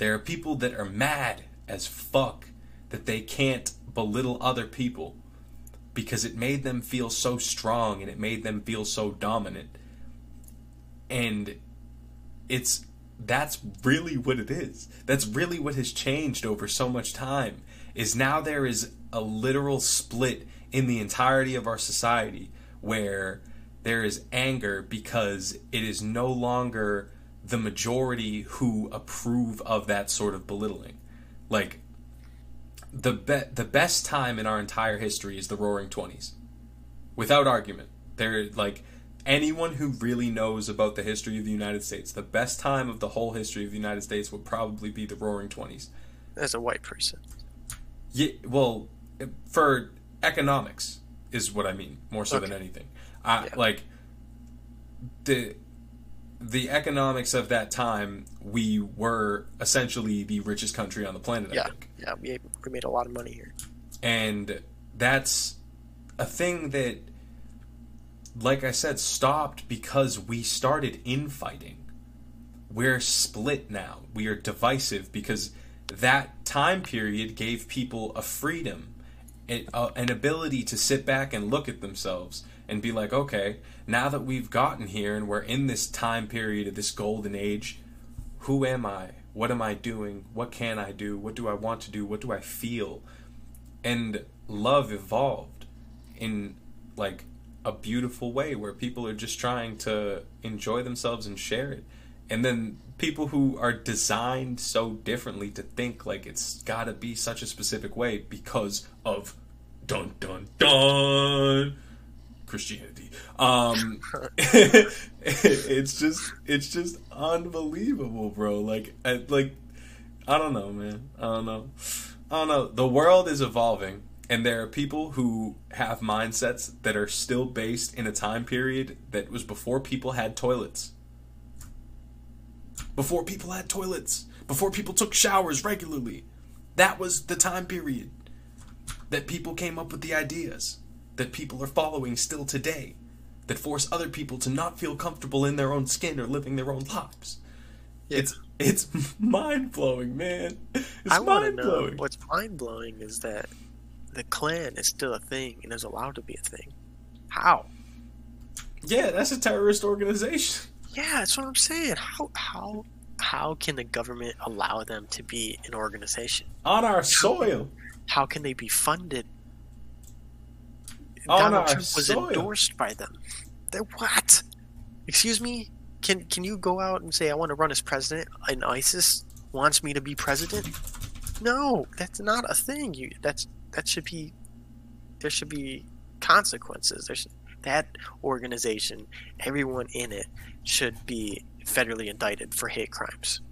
There are people that are mad as fuck that they can't belittle other people because it made them feel so strong and it made them feel so dominant. And it's that's really what it is. That's really what has changed over so much time. Is now there is a literal split in the entirety of our society where there is anger because it is no longer the majority who approve of that sort of belittling. Like the be- the best time in our entire history is the Roaring Twenties, without argument. There, like anyone who really knows about the history of the United States, the best time of the whole history of the United States would probably be the Roaring Twenties. As a white person. Yeah, well, for economics is what I mean more so than anything. I Yeah. like the the economics of that time. We were essentially the richest country on the planet. I Yeah, think, yeah, we, we made a lot of money here. and that's a thing that, like I said, stopped because we started infighting. We're split now. We are divisive because that time period gave people a freedom, an ability to sit back and look at themselves and be like, okay, now that we've gotten here and we're in this time period of this golden age, who am I? What am I doing? What can I do? What do I want to do? What do I feel? And love evolved in like a beautiful way where people are just trying to enjoy themselves and share it. and then people who are designed so differently to think like it's got to be such a specific way because of dun dun dun Christianity. Um, it's just it's just unbelievable, bro. Like I, like I don't know, man. I don't know. I don't know. The world is evolving, and there are people who have mindsets that are still based in a time period that was before people had toilets. Before people had toilets. Before people took showers regularly. That was the time period that people came up with the ideas that people are following still today that force other people to not feel comfortable in their own skin or living their own lives. Yeah. It's it's mind blowing, man. It's I mind blowing. What's mind blowing is that the Klan is still a thing and is allowed to be a thing. How? Yeah, that's a terrorist organization. Yeah, that's what I'm saying. How how how can the government allow them to be an organization on our soil? How, how can they be funded? Oh, On Donald Trump was soil. endorsed by them. They're what? Excuse me? Can can you go out and say I want to run as president and ISIS wants me to be president? No, that's not a thing. You that's that should be there should be consequences. There's that organization, everyone in it should be federally indicted for hate crimes.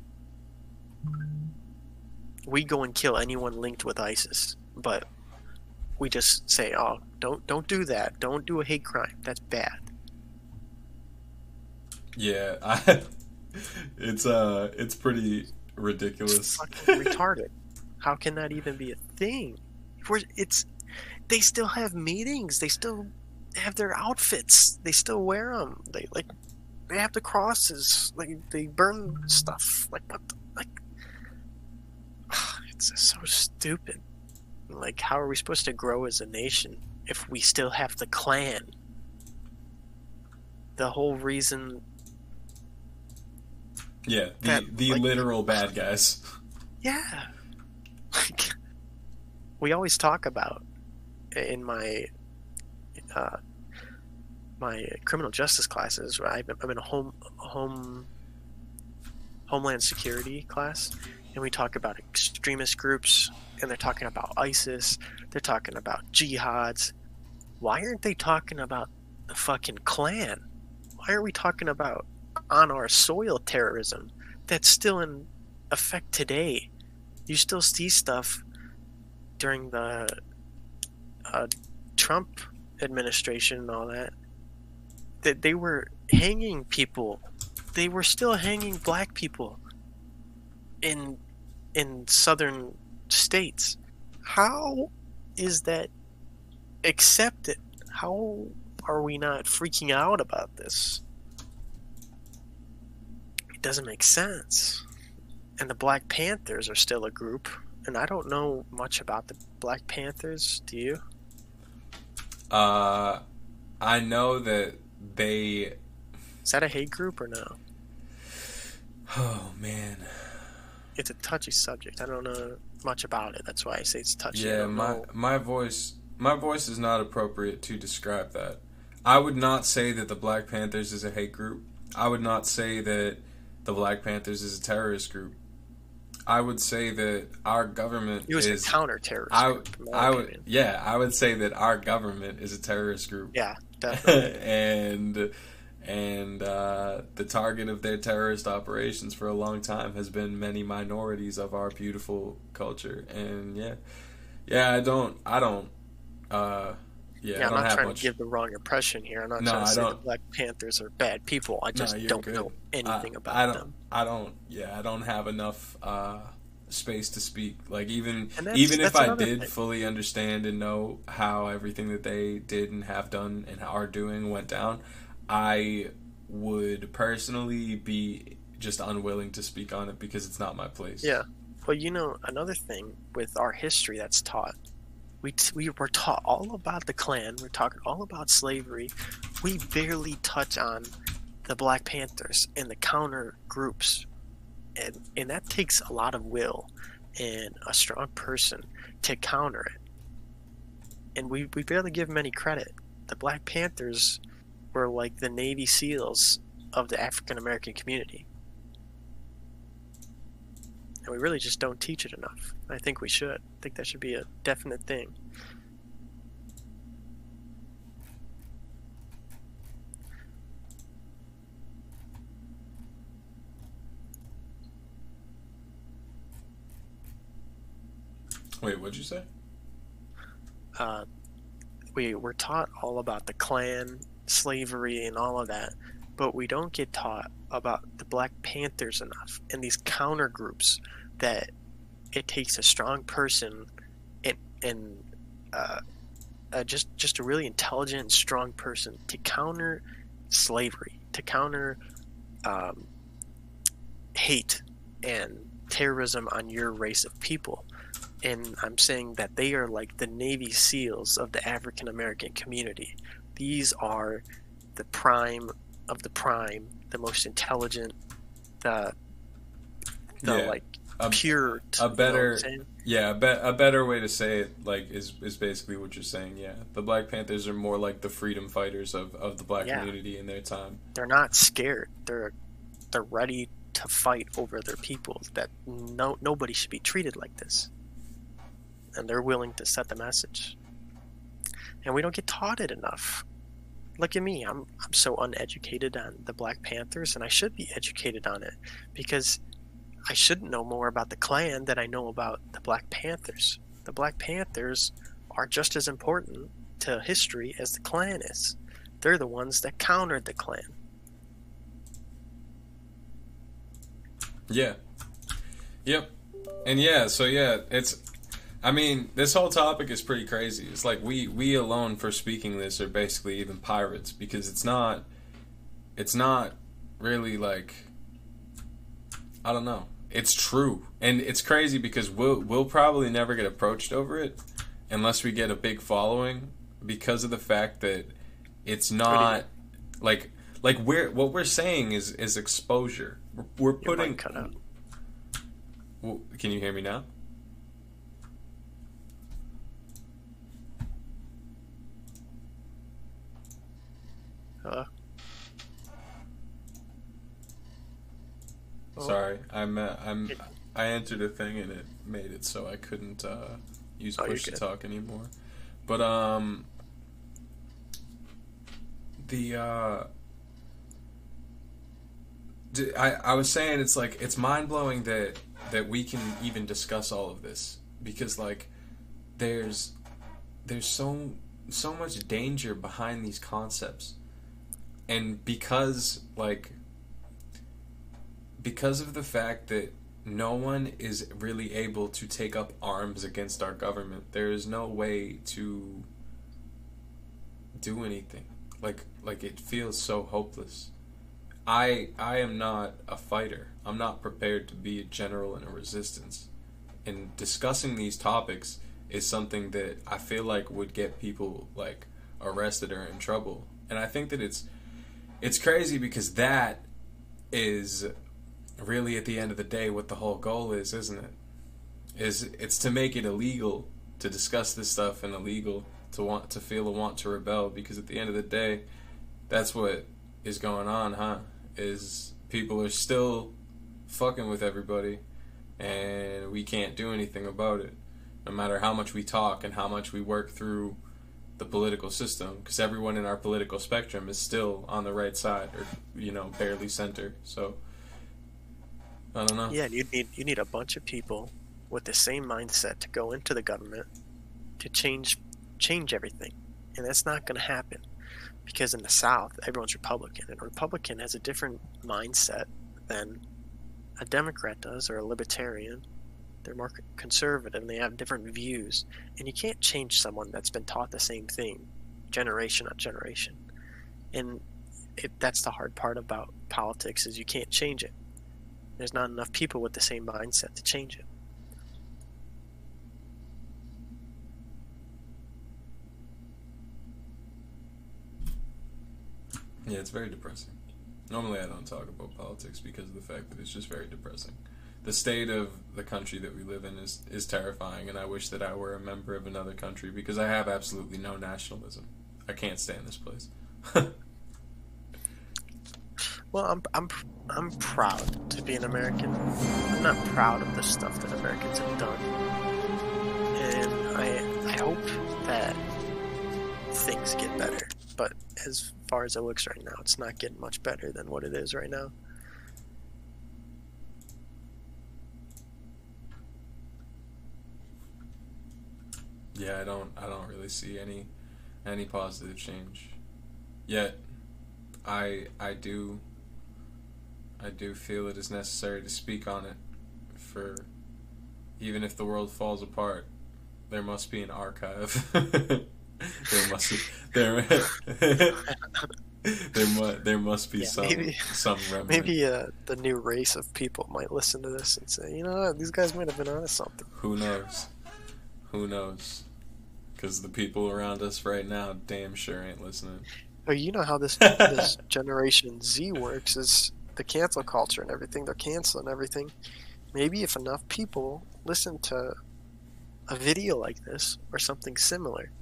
We go and kill anyone linked with ISIS, but we just say, "Oh, don't don't do that. Don't do a hate crime. That's bad." Yeah, I, it's uh, it's pretty ridiculous. It's retarded. How can that even be a thing? It's they still have meetings. They still have their outfits. They still wear them. They like they have the crosses. Like they burn stuff. Like what? The, like it's so stupid. Like how are we supposed to grow as a nation if we still have the Klan? The whole reason. Yeah, the that, the like, literal bad guys. Yeah. Like we always talk about in my uh, my criminal justice classes, right? I'm in a home home homeland security class, and we talk about extremist groups, and they're talking about ISIS, they're talking about jihads. Why aren't they talking about the fucking Klan? Why are we talking about on our soil terrorism that's still in effect today? You still see stuff during the uh, Trump administration and all that that they were hanging people. They were still hanging black people in in southern states. How is that accepted? How are we not freaking out about this? It doesn't make sense. And the Black Panthers are still a group and I don't know much about the Black Panthers. Do you? Uh, I know that they. Is that a hate group or no? Oh man, it's a touchy subject. I don't know much about it. That's why I say it's touchy. Yeah, my know. my voice my voice is not appropriate to describe that. I would not say that the Black Panthers is a hate group. I would not say that the Black Panthers is a terrorist group. I would say that our government it was is a counter-terrorist. I, group, I would, yeah, I would say that our government is a terrorist group. Yeah, definitely. and and uh, the target of their terrorist operations for a long time has been many minorities of our beautiful culture. And yeah, yeah, I don't, I don't. Uh, yeah, yeah I'm not trying much. to give the wrong impression here. I'm not no, trying to I say don't. the Black Panthers are bad people. I just no, don't good. know anything I, about I don't, them. I don't. Yeah, I don't have enough uh, space to speak. Like even even if I did thing. fully understand and know how everything that they did and have done and are doing went down, I would personally be just unwilling to speak on it because it's not my place. Yeah. Well, you know, another thing with our history that's taught we, t- we were taught all about the Klan. We're talking all about slavery. We barely touch on the Black Panthers and the counter groups, and and that takes a lot of will and a strong person to counter it. And we we barely give them any credit. The Black Panthers were like the Navy SEALs of the African American community. and we really just don't teach it enough. I think we should. I think that should be a definite thing. Wait, what'd you say? Uh, we we're taught all about the Klan, slavery, and all of that, but we don't get taught about the Black Panthers enough and these counter groups that it takes a strong person and and uh, uh, just just a really intelligent strong person to counter slavery, to counter um, hate and terrorism on your race of people and I'm saying that they are like the Navy SEALs of the African American community. These are the prime of the prime, the most intelligent, the the yeah, like a, pure. A better, you know yeah, a, be, a better way to say it like is is basically what you're saying. Yeah, the Black Panthers are more like the freedom fighters of, of the black yeah. community in their time. They're not scared. They're they're ready to fight over their people. That no nobody should be treated like this and they're willing to set the message. And we don't get taught it enough. Look at me, I'm I'm so uneducated on the Black Panthers and I should be educated on it because I shouldn't know more about the Klan than I know about the Black Panthers. The Black Panthers are just as important to history as the Klan is. They're the ones that countered the Klan. Yeah. Yep. And yeah, so yeah, it's I mean, this whole topic is pretty crazy. It's like we we alone for speaking this are basically even pirates because it's not it's not really like I don't know. It's true. And it's crazy because we'll we'll probably never get approached over it unless we get a big following because of the fact that it's not like like we're what we're saying is is exposure. We're, we're putting cut out. Well, can you hear me now? Hello. Oh. Sorry, I'm uh, I'm I entered a thing and it made it so I couldn't uh, use oh, push to talk anymore. But um, the uh, I I was saying it's like it's mind blowing that that we can even discuss all of this because like there's there's so so much danger behind these concepts and because like because of the fact that no one is really able to take up arms against our government there is no way to do anything. Like like it feels so hopeless. I i am not a fighter. I'm not prepared to be a general in a resistance. And discussing these topics is something that i feel like would get people like arrested or in trouble. And i think that it's it's crazy because that is really at the end of the day what the whole goal is, isn't it? Is it's to make it illegal to discuss this stuff and illegal to want to feel a want to rebel because at the end of the day that's what is going on, huh? Is people are still fucking with everybody and we can't do anything about it. No matter how much we talk and how much we work through the political system because everyone in our political spectrum is still on the right side or you know barely center so i don't know. Yeah you need you need a bunch of people with the same mindset to go into the government to change change everything and that's not going to happen because in the south everyone's republican and a republican has a different mindset than a democrat does or a libertarian they're more conservative and they have different views. And you can't change someone that's been taught the same thing generation on generation. And it, that's the hard part about politics is you can't change it. There's not enough people with the same mindset to change it. Yeah, it's very depressing. Normally, I don't talk about politics because of the fact that it's just very depressing the state of the country that we live in is is terrifying, and I wish that I were a member of another country because I have absolutely no nationalism. I can't stand this place. Well, I'm I'm I'm proud to be an American. I'm not proud of the stuff that Americans have done, and I I hope that things get better. But as far as it looks right now, it's not getting much better than what it is right now. Yeah, I don't I don't really see any any positive change. Yet I I do I do feel it is necessary to speak on it for even if the world falls apart, there must be an archive. there must be there there must there must be yeah, some maybe, some remnant. Maybe uh, the new race of people might listen to this and say, you know, what? these guys might have been onto something. Who knows? Who knows? Because the people around us right now, damn sure ain't listening. Oh, you know how this this Generation Z works is the cancel culture and everything. They're canceling everything. Maybe if enough people listen to a video like this or something similar,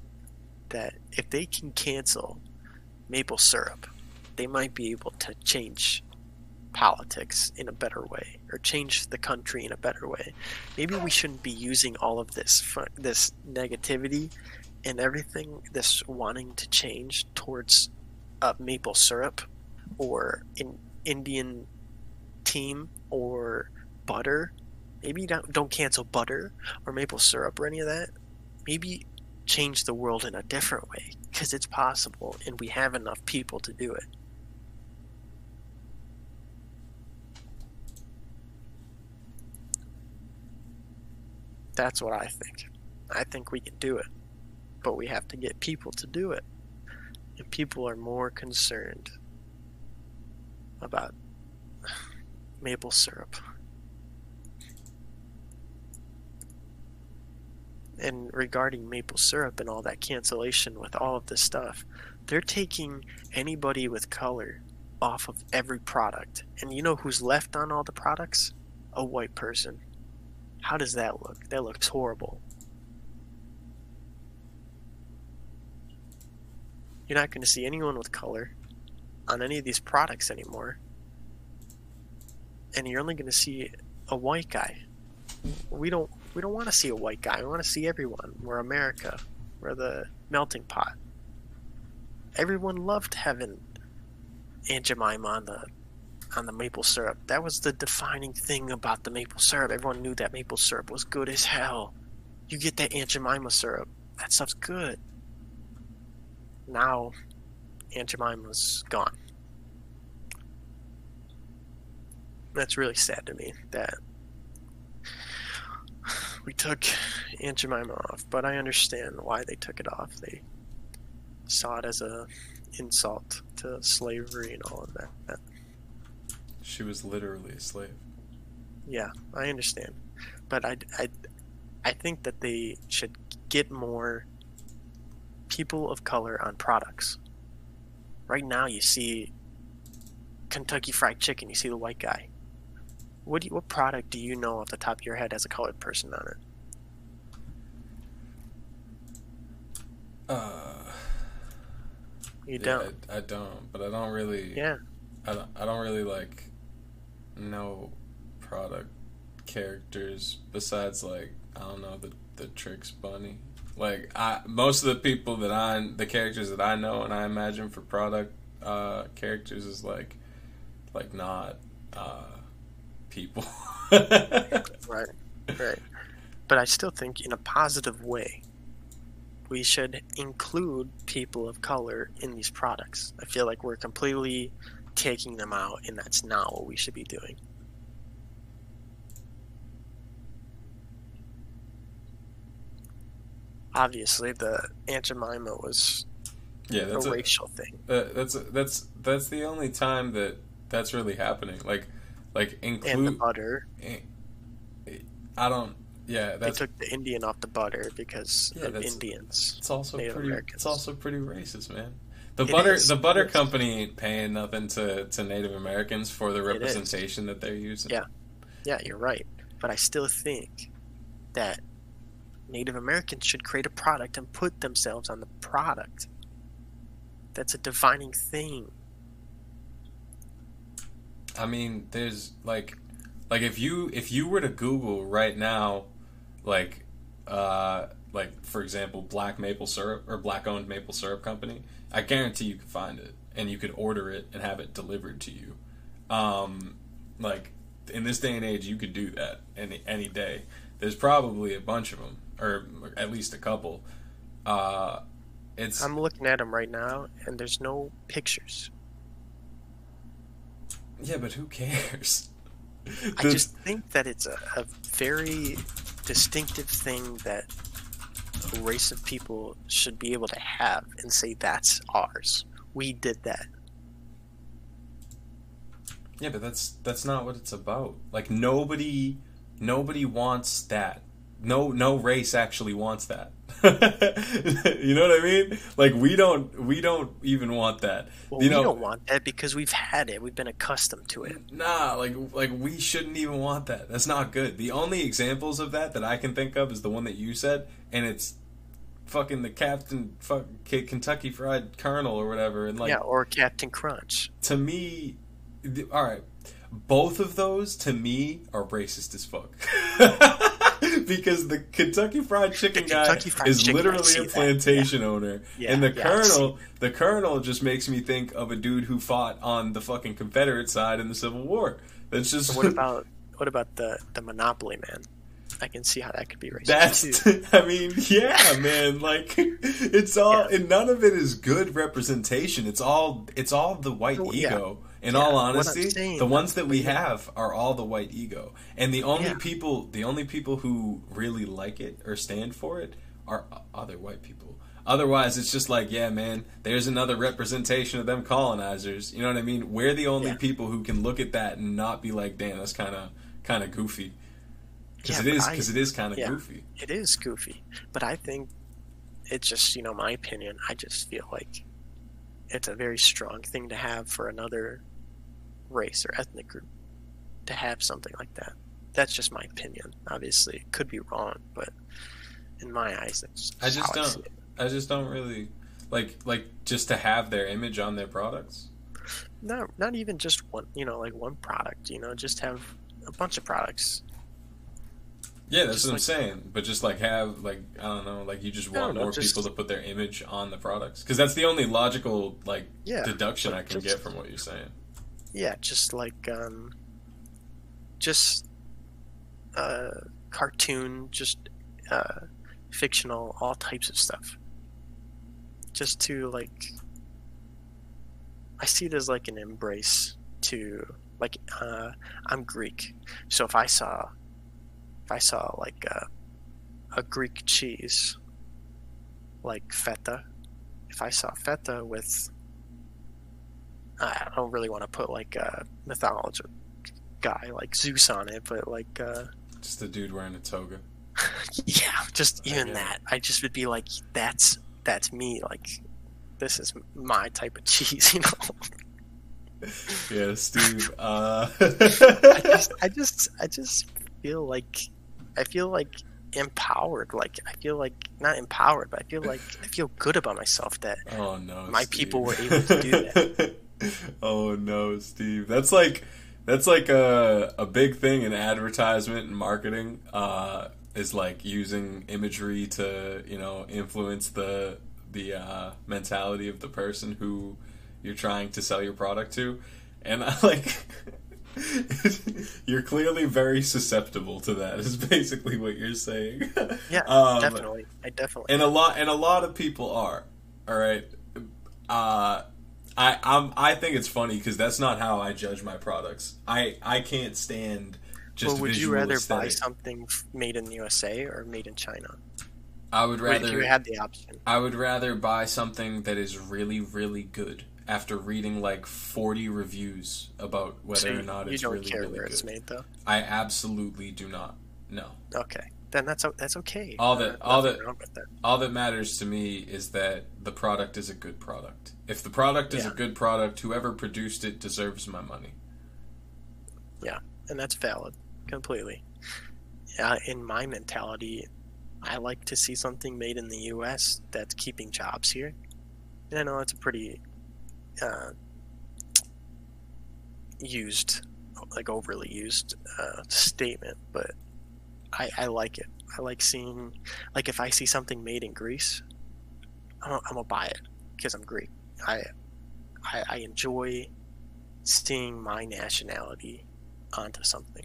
that if they can cancel maple syrup, they might be able to change politics in a better way or change the country in a better way. Maybe we shouldn't be using all of this this negativity and everything this wanting to change towards maple syrup or an Indian team or butter. Maybe don't don't cancel butter or maple syrup or any of that. Maybe change the world in a different way because it's possible and we have enough people to do it. That's what I think. I think we can do it. But we have to get people to do it. And people are more concerned about maple syrup. And regarding maple syrup and all that cancellation with all of this stuff, they're taking anybody with color off of every product. And you know who's left on all the products? A white person. How does that look? That looks horrible. You're not going to see anyone with color on any of these products anymore. And you're only going to see a white guy. We don't we don't want to see a white guy. We want to see everyone. We're America. We're the melting pot. Everyone loved having Aunt Jemima on the on the maple syrup. That was the defining thing about the maple syrup. Everyone knew that maple syrup was good as hell. You get that Aunt Jemima syrup. That stuff's good. Now, Aunt Jemima's gone. That's really sad to me that we took Aunt Jemima off, but I understand why they took it off. They saw it as a insult to slavery and all of that. She was literally a slave. Yeah, I understand, but I, I, I think that they should get more people of color on products. Right now, you see Kentucky Fried Chicken. You see the white guy. What do you, what product do you know off the top of your head has a colored person on it? Uh, you yeah, don't. I, I, don't, but I don't really. Yeah. I don't, I don't really like no product characters besides like I don't know the the Trix bunny. Like I most of the people that I the characters that I know and I imagine for product uh, characters is like like not uh, people. right. Right. But I still think in a positive way we should include people of color in these products. I feel like we're completely taking them out, and that's not what we should be doing. Obviously, the Aunt Jemima was yeah, that's a, a racial thing. That's that's that's the only time that that's really happening. Like, like include and the butter. Eh, I don't. Yeah, they took the Indian off the butter because yeah, of Indians. It's also Native pretty. Americans. It's also pretty racist, man. The it butter is. the butter company ain't paying nothing to, to Native Americans for the representation that they're using. Yeah. Yeah, you're right. But I still think that Native Americans should create a product and put themselves on the product. That's a defining thing. I mean, there's like, like if you if you were to Google right now, like, uh, like for example, black maple syrup or black owned maple syrup company, I guarantee you could find it and you could order it and have it delivered to you. Um, like in this day and age, you could do that any any day. There's probably a bunch of them, or at least a couple. Uh, it's I'm looking at them right now, and there's no pictures. Yeah, but who cares? I just think that it's a, a very distinctive thing that a race of people should be able to have and say that's ours. We did that. Yeah, but that's that's not what it's about. Like nobody nobody wants that. No no race actually wants that. you know what I mean? Like we don't we don't even want that. Well, you we don't want that because we've had it. We've been accustomed to it. Nah, like like we shouldn't even want that. That's not good. The only examples of that that I can think of is the one that you said, and it's fucking the Captain fuck Kentucky Fried Colonel or whatever, and like yeah, or Captain Crunch. To me, all right, both of those to me are racist as fuck. because the Kentucky Fried Chicken the guy Fried is chicken, literally a plantation yeah. owner, yeah, and the yeah, colonel, the colonel just makes me think of a dude who fought on the fucking Confederate side in the Civil War. That's just so what about what about the the Monopoly man? I can see how that could be racist. That's, too. I mean, yeah, man. Like, it's all, and none of it is good representation. It's all, it's all the white ego in yeah, all honesty, saying, the ones that we have are all the white ego, and the only yeah. people, the only people who really like it or stand for it are other white people. Otherwise, it's just like, yeah, man, there's another representation of them colonizers. You know what I mean? We're the only yeah. people who can look at that and not be like, damn, that's kind of kind of goofy. Because it is, because it is kind of goofy. It is goofy, but I think it's just you know my opinion. I just feel like it's a very strong thing to have for another race or ethnic group to have something like that. That's just my opinion. Obviously, it could be wrong, but in my eyes, that's I just don't. I, I, just don't really like like just to have their image on their products. Not not even just one. You know, like one product. You know, just have a bunch of products. Yeah, that's just what I'm saying. But just like have like I don't know, like you just want know, more just, people to put their image on the products because that's the only logical like yeah, deduction I can just, get from what you're saying yeah, just like um, just uh, cartoon, just uh, fictional, all types of stuff. Just to like, I see it as like an embrace to like uh, I'm Greek, so if I saw I saw like a, a Greek cheese like feta, if I saw feta with I don't really want to put like a mythology guy like Zeus on it, but like uh, just a dude wearing a toga. yeah, just even that. I just would be like, that's that's me. Like, this is my type of cheese, you know. yeah, Steve. Uh... I just, I just, I just feel like, I feel like empowered. Like I feel like not empowered, but I feel like I feel good about myself that oh no, my Steve. people were able to do that. oh no, Steve. That's like that's like a a big thing in advertisement and marketing. Uh, is like using imagery to you know influence the the uh, mentality of the person who you're trying to sell your product to, and I like. you're clearly very susceptible to that. Is basically what you're saying. Yeah, um, definitely. I definitely. And a lot, and a lot of people are. All right. Uh, I I'm, I think it's funny because that's not how I judge my products. I I can't stand just. Well, would you rather aesthetic. buy something made in the USA or made in China? I would rather. if you had the option. I would rather buy something that is really really good after reading like 40 reviews about whether so you, or not it's really, really good. it's made, though. I absolutely do not. No. Okay then that's that's okay. All that uh, all that, that, all that matters to me is that the product is a good product. If the product is yeah. a good product, whoever produced it deserves my money. Yeah, and that's valid completely. Yeah, in my mentality, I like to see something made in the U.S. that's keeping jobs here. And I know it's a pretty uh, used, like overly used uh, statement, but I, I like it. I like seeing, like if I see something made in Greece, I'm, I'm gonna buy it because I'm Greek. I, I, I enjoy seeing my nationality onto something,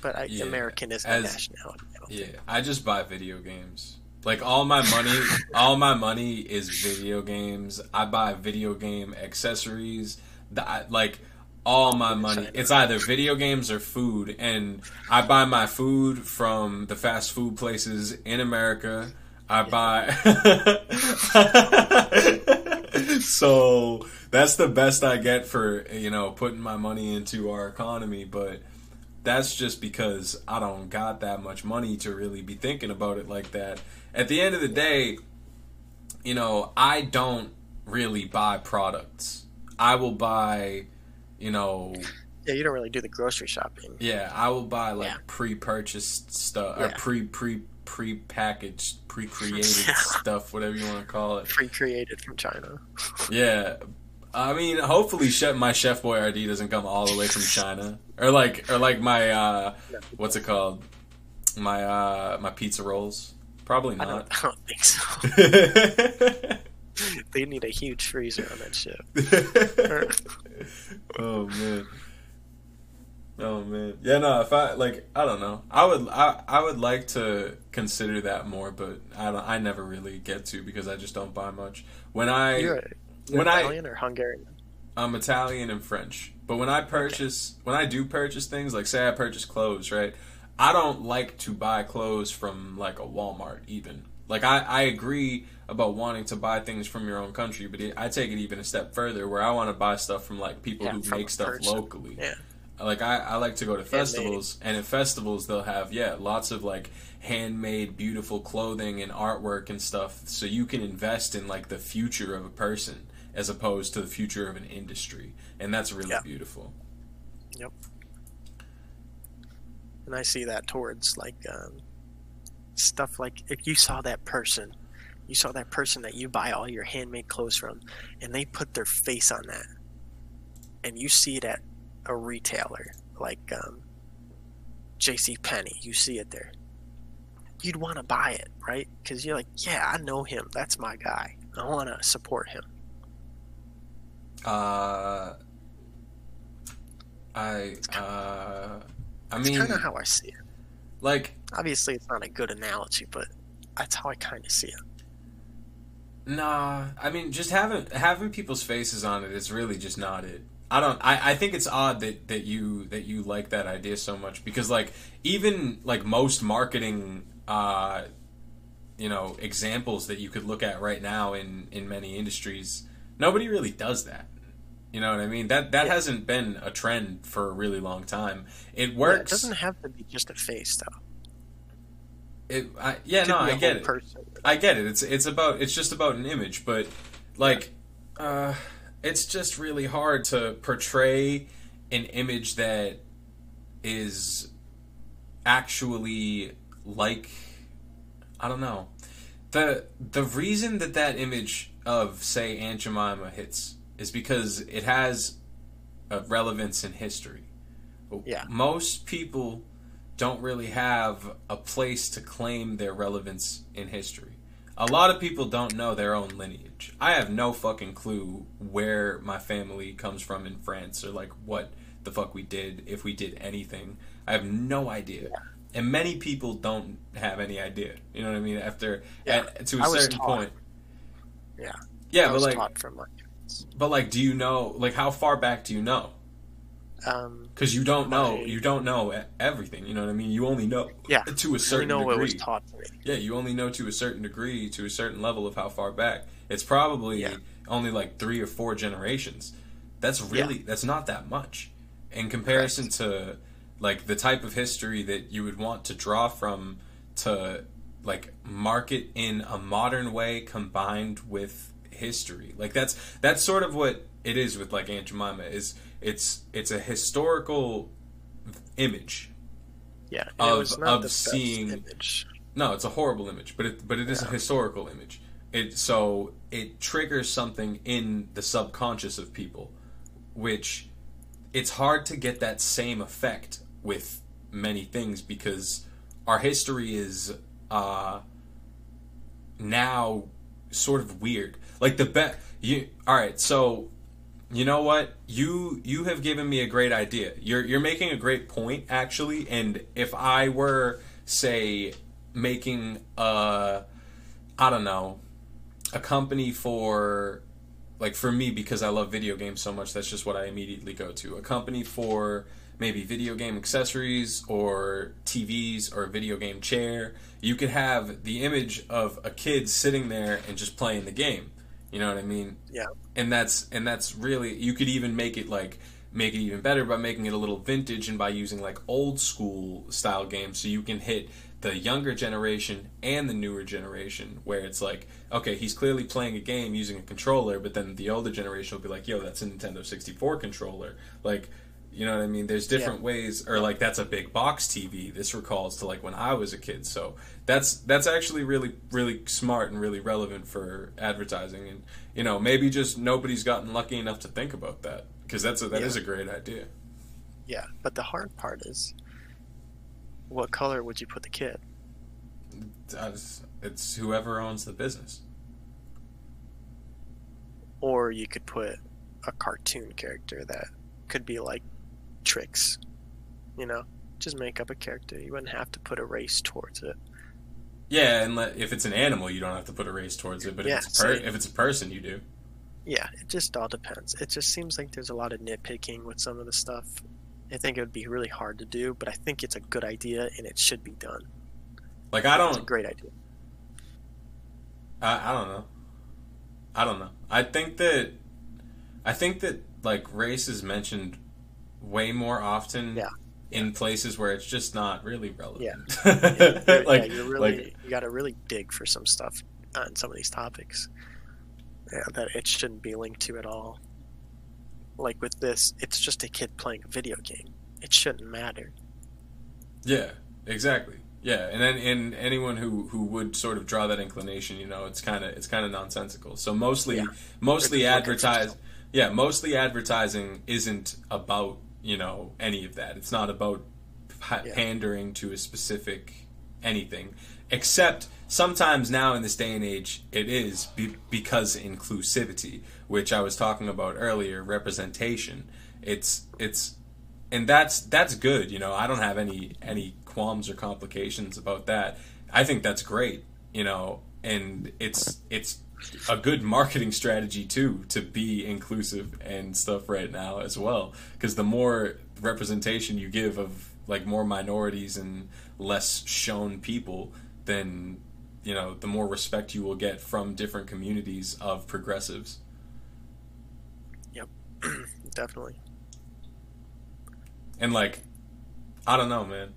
but I, yeah. American is my nationality. I yeah, think. I just buy video games. Like all my money, all my money is video games. I buy video game accessories. That like all my money. It's either video games or food, and I buy my food from the fast food places in America. I buy. so that's the best I get for you know putting my money into our economy, but that's just because I don't got that much money to really be thinking about it like that. At the end of the day, you know, I don't really buy products. I will buy you know. Yeah, you don't really do the grocery shopping. Yeah, I will buy like yeah. pre-purchased stuff yeah. or pre pre pre-packaged, pre-created stuff, whatever you want to call it. Pre-created from China. yeah, I mean, hopefully, chef, my Chef Boyardee doesn't come all the way from China, or like, or like my uh, what's it called? My uh, my pizza rolls. Probably not. I don't, I don't think so. they need a huge freezer on that ship. oh man. Oh man. Yeah, no, if I like I don't know. I would I I would like to consider that more, but I don't I never really get to because I just don't buy much. When I You're, you're when Italian I, or Hungarian? I'm Italian and French. But when I purchase okay. when I do purchase things, like say I purchase clothes, right? I don't like to buy clothes from like a Walmart even. Like I, I agree about wanting to buy things from your own country, but it, I take it even a step further where I want to buy stuff from like people yeah, who make stuff person. locally. Yeah. Like I, I like to go to festivals, and at festivals they'll have yeah lots of like handmade beautiful clothing and artwork and stuff, so you can invest in like the future of a person as opposed to the future of an industry, and that's really yeah. beautiful. Yep. And I see that towards like um, stuff like if you saw that person you saw that person that you buy all your handmade clothes from and they put their face on that and you see it at a retailer like um, jc penney you see it there you'd want to buy it right? Because you're like yeah i know him. That's my guy. I want to support him. Uh i uh i mean kind of how i see it like obviously it's not a good analogy but that's how i kind of see it Nah, I mean, just having having people's faces on it is really just not it. I don't. I, I think it's odd that, that you that you like that idea so much because like even like most marketing, uh, you know, examples that you could look at right now in in many industries, nobody really does that. You know what I mean? That that yeah. hasn't been a trend for a really long time. It works. Yeah, it doesn't have to be just a face though. It, I, yeah, no, I get it. Person. I get it. It's it's about it's just about an image, but like, uh, it's just really hard to portray an image that is actually like I don't know the the reason that that image of say Aunt Jemima hits is because it has a relevance in history. Yeah, most people don't really have a place to claim their relevance in history. A lot of people don't know their own lineage. I have no fucking clue where my family comes from in France or like what the fuck we did if we did anything. I have no idea. Yeah. And many people don't have any idea. You know what I mean? After yeah. at, to a certain point. Yeah. Yeah, I but like from my But like do you know like how far back do you know? Um, because you don't know, you don't know everything. You know what I mean? You only know, yeah, to a certain know degree. what was taught to me. Yeah, you only know to a certain degree, to a certain level of how far back. It's probably yeah. only like three or four generations. That's really yeah. that's not that much in comparison to like the type of history that you would want to draw from to like market in a modern way combined with history. Like that's that's sort of what it is with like Aunt Jemima is it's it's a historical image. Yeah, of of seeing. Image. No, it's a horrible image, but it but it is yeah. a historical image. It so it triggers something in the subconscious of people, which it's hard to get that same effect with many things because our history is uh, now sort of weird. Like the best. you all right, so you know what? You you have given me a great idea. You're you're making a great point actually, and if I were say making a I don't know, a company for like for me because I love video games so much, that's just what I immediately go to. A company for maybe video game accessories or TVs or a video game chair. You could have the image of a kid sitting there and just playing the game. You know what I mean? Yeah. And that's and that's really you could even make it like make it even better by making it a little vintage and by using like old school style games so you can hit the younger generation and the newer generation where it's like okay he's clearly playing a game using a controller but then the older generation will be like yo that's a Nintendo 64 controller like you know what I mean? There's different yeah. ways, or like that's a big box TV. This recalls to like when I was a kid. So that's that's actually really really smart and really relevant for advertising. And you know maybe just nobody's gotten lucky enough to think about that because that's a, that yeah. is a great idea. Yeah, but the hard part is, what color would you put the kid? It's, it's whoever owns the business. Or you could put a cartoon character that could be like Trix. You know, just make up a character. You wouldn't have to put a race towards it. Yeah, and let, if it's an animal, you don't have to put a race towards it. But yeah, if, it's per- if it's a person, you do. Yeah, it just all depends. It just seems like there's a lot of nitpicking with some of the stuff. I think it would be really hard to do, but I think it's a good idea and it should be done. Like I don't. It's a great idea. I, I don't know. I don't know. I think that I think that like race is mentioned way more often yeah. In places where it's just not really relevant. Yeah, yeah like yeah, you're really like, you got to really dig for some stuff on some of these topics. Yeah, that it shouldn't be linked to at all. Like with this, it's just a kid playing a video game. It shouldn't matter. Yeah, exactly. Yeah, and then and anyone who who would sort of draw that inclination, you know, it's kind of it's kind of nonsensical. So mostly yeah. mostly advertise. Yeah, mostly advertising isn't about you know any of that. It's not about yeah. pandering to a specific anything, except sometimes now in this day and age it is be- because inclusivity, which I was talking about earlier, representation. It's it's and that's that's good. You know, I don't have any any qualms or complications about that. I think that's great. You know, and it's it's a good marketing strategy too to be inclusive and stuff right now as well. Because the more representation you give of like more minorities and less shown people then you know the more respect you will get from different communities of progressives. Yep. Definitely. And like i don't know man.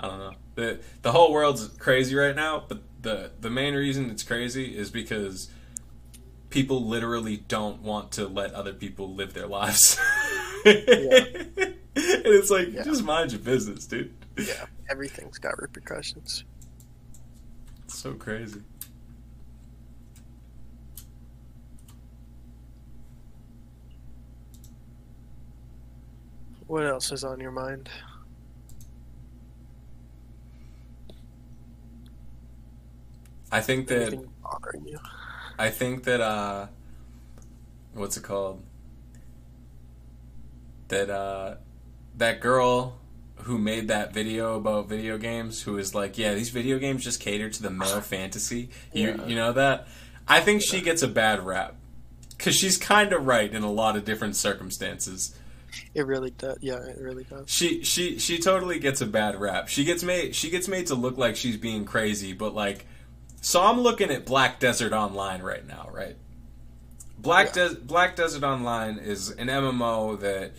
I don't know. The the whole world's crazy right now but the the main reason it's crazy is because people literally don't want to let other people live their lives. yeah. and it's like yeah. just mind your business, dude. Yeah, everything's got repercussions. It's so crazy. What else is on your mind? I think that I think that uh, what's it called? That uh, that girl who made that video about video games, who is like, yeah, these video games just cater to the male fantasy. You yeah. you know that? I think she gets a bad rap because she's kind of right in a lot of different circumstances. It really does. Yeah, it really does. She she she totally gets a bad rap. She gets made she gets made to look like she's being crazy, but like so I'm looking at Black Desert Online right now, right? Black yeah. De- Black Desert Online is an MMO that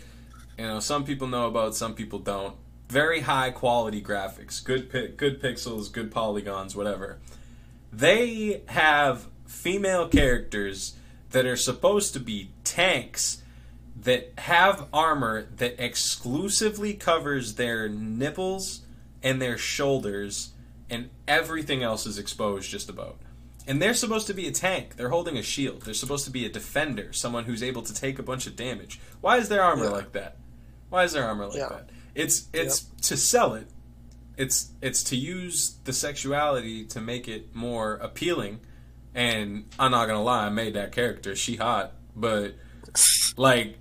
you know some people know about, some people don't. Very high quality graphics, good pi- good pixels, good polygons, whatever. They have female characters that are supposed to be tanks that have armor that exclusively covers their nipples and their shoulders and everything else is exposed just about. And they're supposed to be a tank. They're holding a shield. They're supposed to be a defender, someone who's able to take a bunch of damage. Why is their armor yeah. like that? Why is their armor like yeah. that? It's it's yep. to sell it. It's it's to use the sexuality to make it more appealing. And I'm not gonna lie, I made that character. She hot, but like,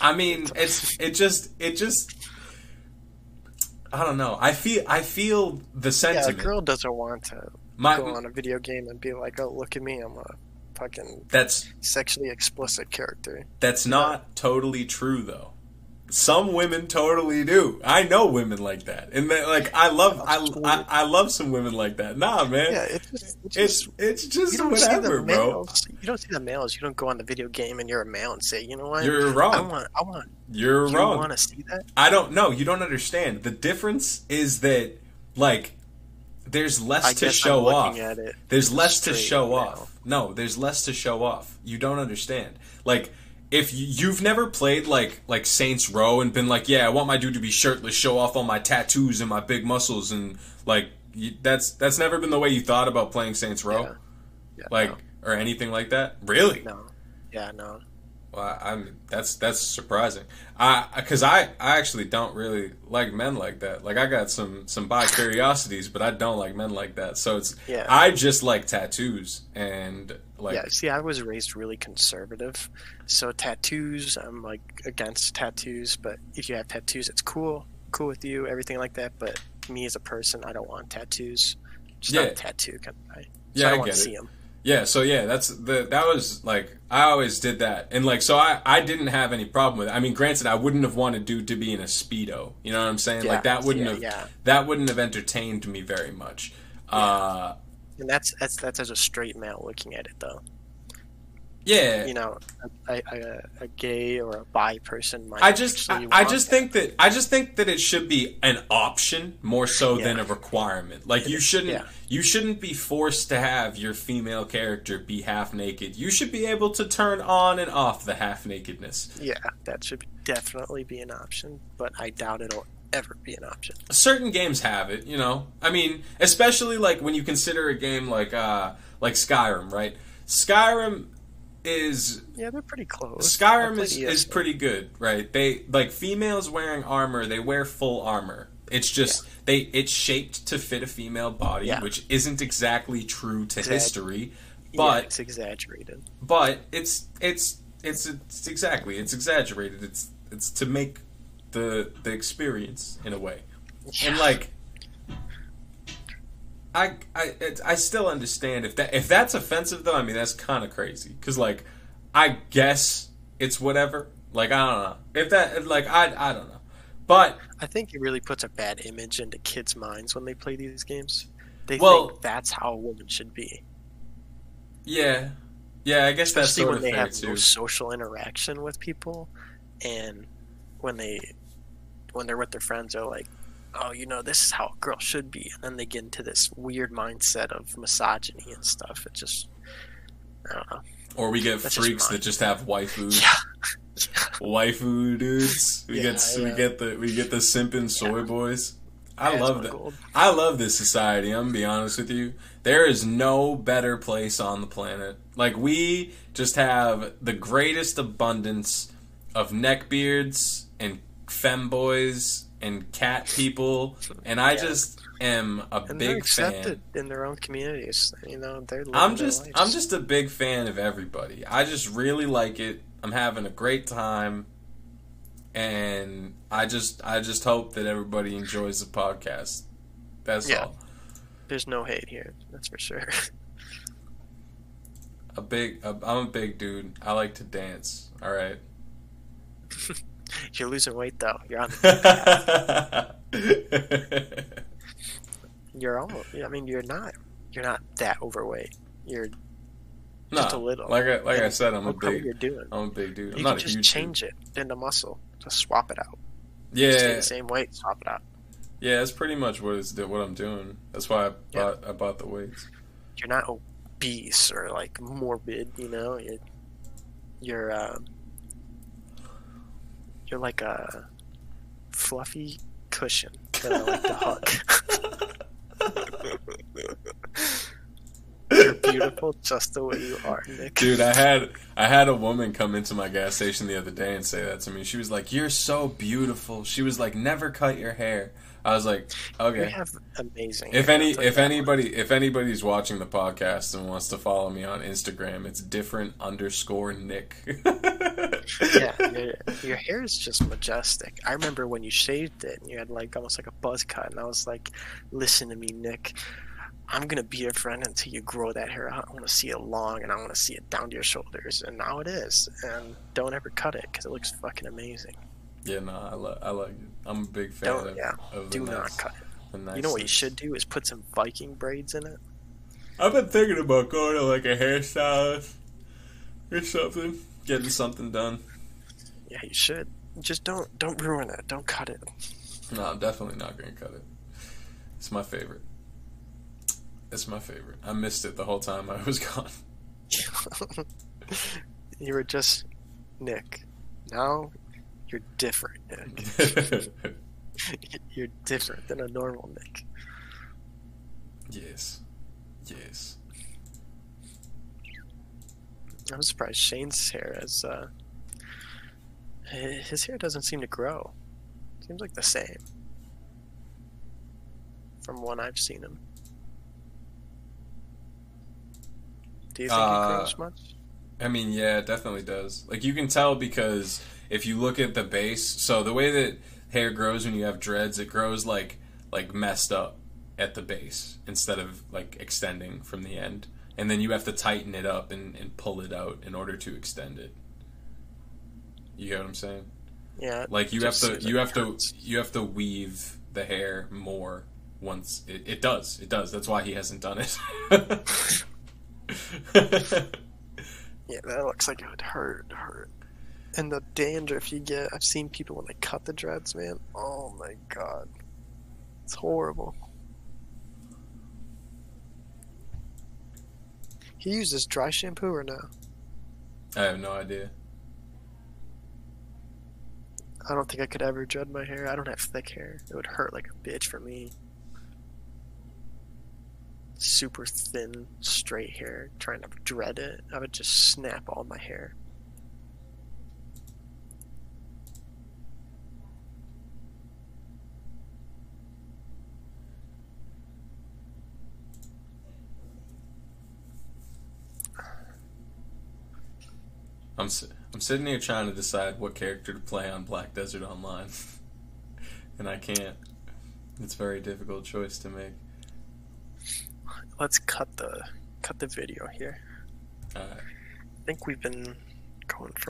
I mean, it's it just it just. I don't know. I feel I feel the sentiment. Yeah, a girl doesn't want to My, go on a video game and be like, "Oh, look at me, I'm a fucking that's sexually explicit character." That's not totally true, though some women totally do. I know women like that, and that, like I love I, I, I love some women like that. Nah, man. Yeah, it's just, it's just, it's, it's just whatever, bro. You don't see the males. You don't go on the video game and you're a male and say, you know what? You're wrong. I want. I want. You're you wrong. Want to see that? I don't know. You don't understand. The difference is that like there's less I to show off. There's less to show off. No, there's less to show off. You don't understand. Like if you've never played like like Saints Row and been like, yeah, I want my dude to be shirtless, show off all my tattoos and my big muscles, and like you, that's that's never been the way you thought about playing Saints Row, yeah. Yeah, like no. or anything like that. Really? No. Yeah, no. Well, I'm that's that's surprising. I because I I actually don't really like men like that. Like I got some some bi curiosities, but I don't like men like that. So it's yeah. I just like tattoos and like yeah. See, I was raised really conservative, so tattoos I'm like against tattoos. But if you have tattoos, it's cool, cool with you, everything like that. But me as a person, I don't want tattoos. Just Yeah. not a tattoo. Kind of, I, so Yeah, I I don't want to see them. Yeah, so yeah, that's the that was like I always did that, and like so I I didn't have any problem with it. I mean, granted, I wouldn't have wanted dude to be in a speedo. You know what I'm saying? like that wouldn't yeah, have yeah. that wouldn't have entertained me very much. Uh, And that's that's that's as a straight male looking at it, though. Yeah, You know, a, a, a gay or a bi person might. I just I, actually I just that. think that I just think that it should be an option more so than a requirement. Like you shouldn't Yeah. you shouldn't be forced to have your female character be half naked. You should be able to turn on and off the half nakedness. Yeah, that should definitely be an option, but I doubt it'll ever be an option. certain games have it, you know. I mean, especially like when you consider a game like uh like Skyrim, right? Skyrim is Yeah, they're pretty close. Skyrim is, is pretty good, right? They like females wearing armor, they wear full armor. It's just they it's shaped to fit a female body, Yeah. which isn't exactly true to Exact- history, Yeah, but it's exaggerated. but it's it's it's it's exactly it's exaggerated. It's it's to make the the experience in a way, and like I I it, I still understand if that if that's offensive though. I mean that's kind of crazy because like I guess it's whatever. Like I don't know if that like I I don't know, but I think it really puts a bad image into kids' minds when they play these games. They Well- think that's how a woman should be, yeah yeah I guess that's especially sort when they have too. no social interaction with people, and when they when they're with their friends, they're like, "Oh, you know, this is how a girl should be," and then they get into this weird mindset of misogyny and stuff. It just, I don't know. Or we get That's freaks mine. that just have waifus. Yeah. waifu dudes. We Yeah, get we get the we get the simping soy boys. I Yeah, love that. gold. I love this society. I'm gonna be honest with you. There is no better place on the planet. Like we just have the greatest abundance of neckbeards and femboys and cat people, and I Yeah. just am a And they're big fan. accepted in their own communities. You know, they're I'm just. I'm just a big fan of everybody. I just really like it. I'm having a great time and I just I just hope that everybody enjoys the podcast. That's Yeah. all. There's no hate here. That's for sure. A big a, I'm a big dude. I like to dance. All right. You're losing weight though. You're on. You're almost. I mean, you're not. You're not that overweight. You're just a little. Like I, like I said, I'm a big you're doing. I'm a big dude. I'm you not can just change it into muscle. Just swap it out. Dude. Yeah, the same weight. Swap it out. yeah. That's pretty much what it's what I'm doing. That's why I Yeah. bought I bought the weights. You're not obese or like morbid. You know. You're. You're. Uh, you're like a fluffy cushion that I like to hug. You're beautiful just the way you are, Nick. Dude, I had I had a woman come into my gas station the other day and say that to me. She was like, "You're so beautiful." She was like, "Never cut your hair." I was like, "Okay." Amazing. If any I'll tell you if anybody if anybody's watching the podcast and wants to follow me on Instagram, it's different underscore Nick. yeah, your, your hair is just majestic. I remember when you shaved it and you had like almost like a buzz cut, and I was like, "Listen to me, Nick. I'm gonna be your friend until you grow that hair out. I want to see it long, and I want to see it down to your shoulders." And now it is. And don't ever cut it because it looks fucking amazing. Yeah, no, I, lo- I like it. I'm a big fan Don't of, yeah. of Do the not cut it. nice You know what you should do is put some Viking braids in it. I've been thinking about going to like a hairstylist or something, getting something done. Yeah, you should. Just don't don't ruin it. Don't cut it. No, I'm definitely not going to cut it. It's my favorite. It's my favorite. I missed it the whole time I was gone. you were just Nick. Now you're different, Nick. you're different than a normal Nick. yes. Yes. I'm surprised Shane's hair is uh his hair doesn't seem to grow. Seems like the same. From when I've seen him. Do you think Uh, he grows much? I mean, yeah, it definitely does. Like you can tell because if you look at the base, so the way that hair grows when you have dreads, it grows like like messed up at the base instead of like extending from the end. And then you have to tighten it up and, and pull it out in order to extend it. You get what I'm saying? Yeah. Like you have to you have to you have to weave the hair more once it, it does. It does. That's why he hasn't done it. Yeah, that looks like it would hurt, hurt. And the dandruff you get, I've seen people when they cut the dreads, man. Oh my god. It's horrible. He uses dry shampoo or no? I have no idea. I don't think I could ever dread my hair. I don't have thick hair. It would hurt like a bitch for me. Super thin, straight hair, trying to dread it. I would just snap all my hair. I'm I'm sitting here trying to decide what character to play on Black Desert Online, and I can't. It's a very difficult choice to make. Let's cut the cut the video here. Uh, I think we've been going for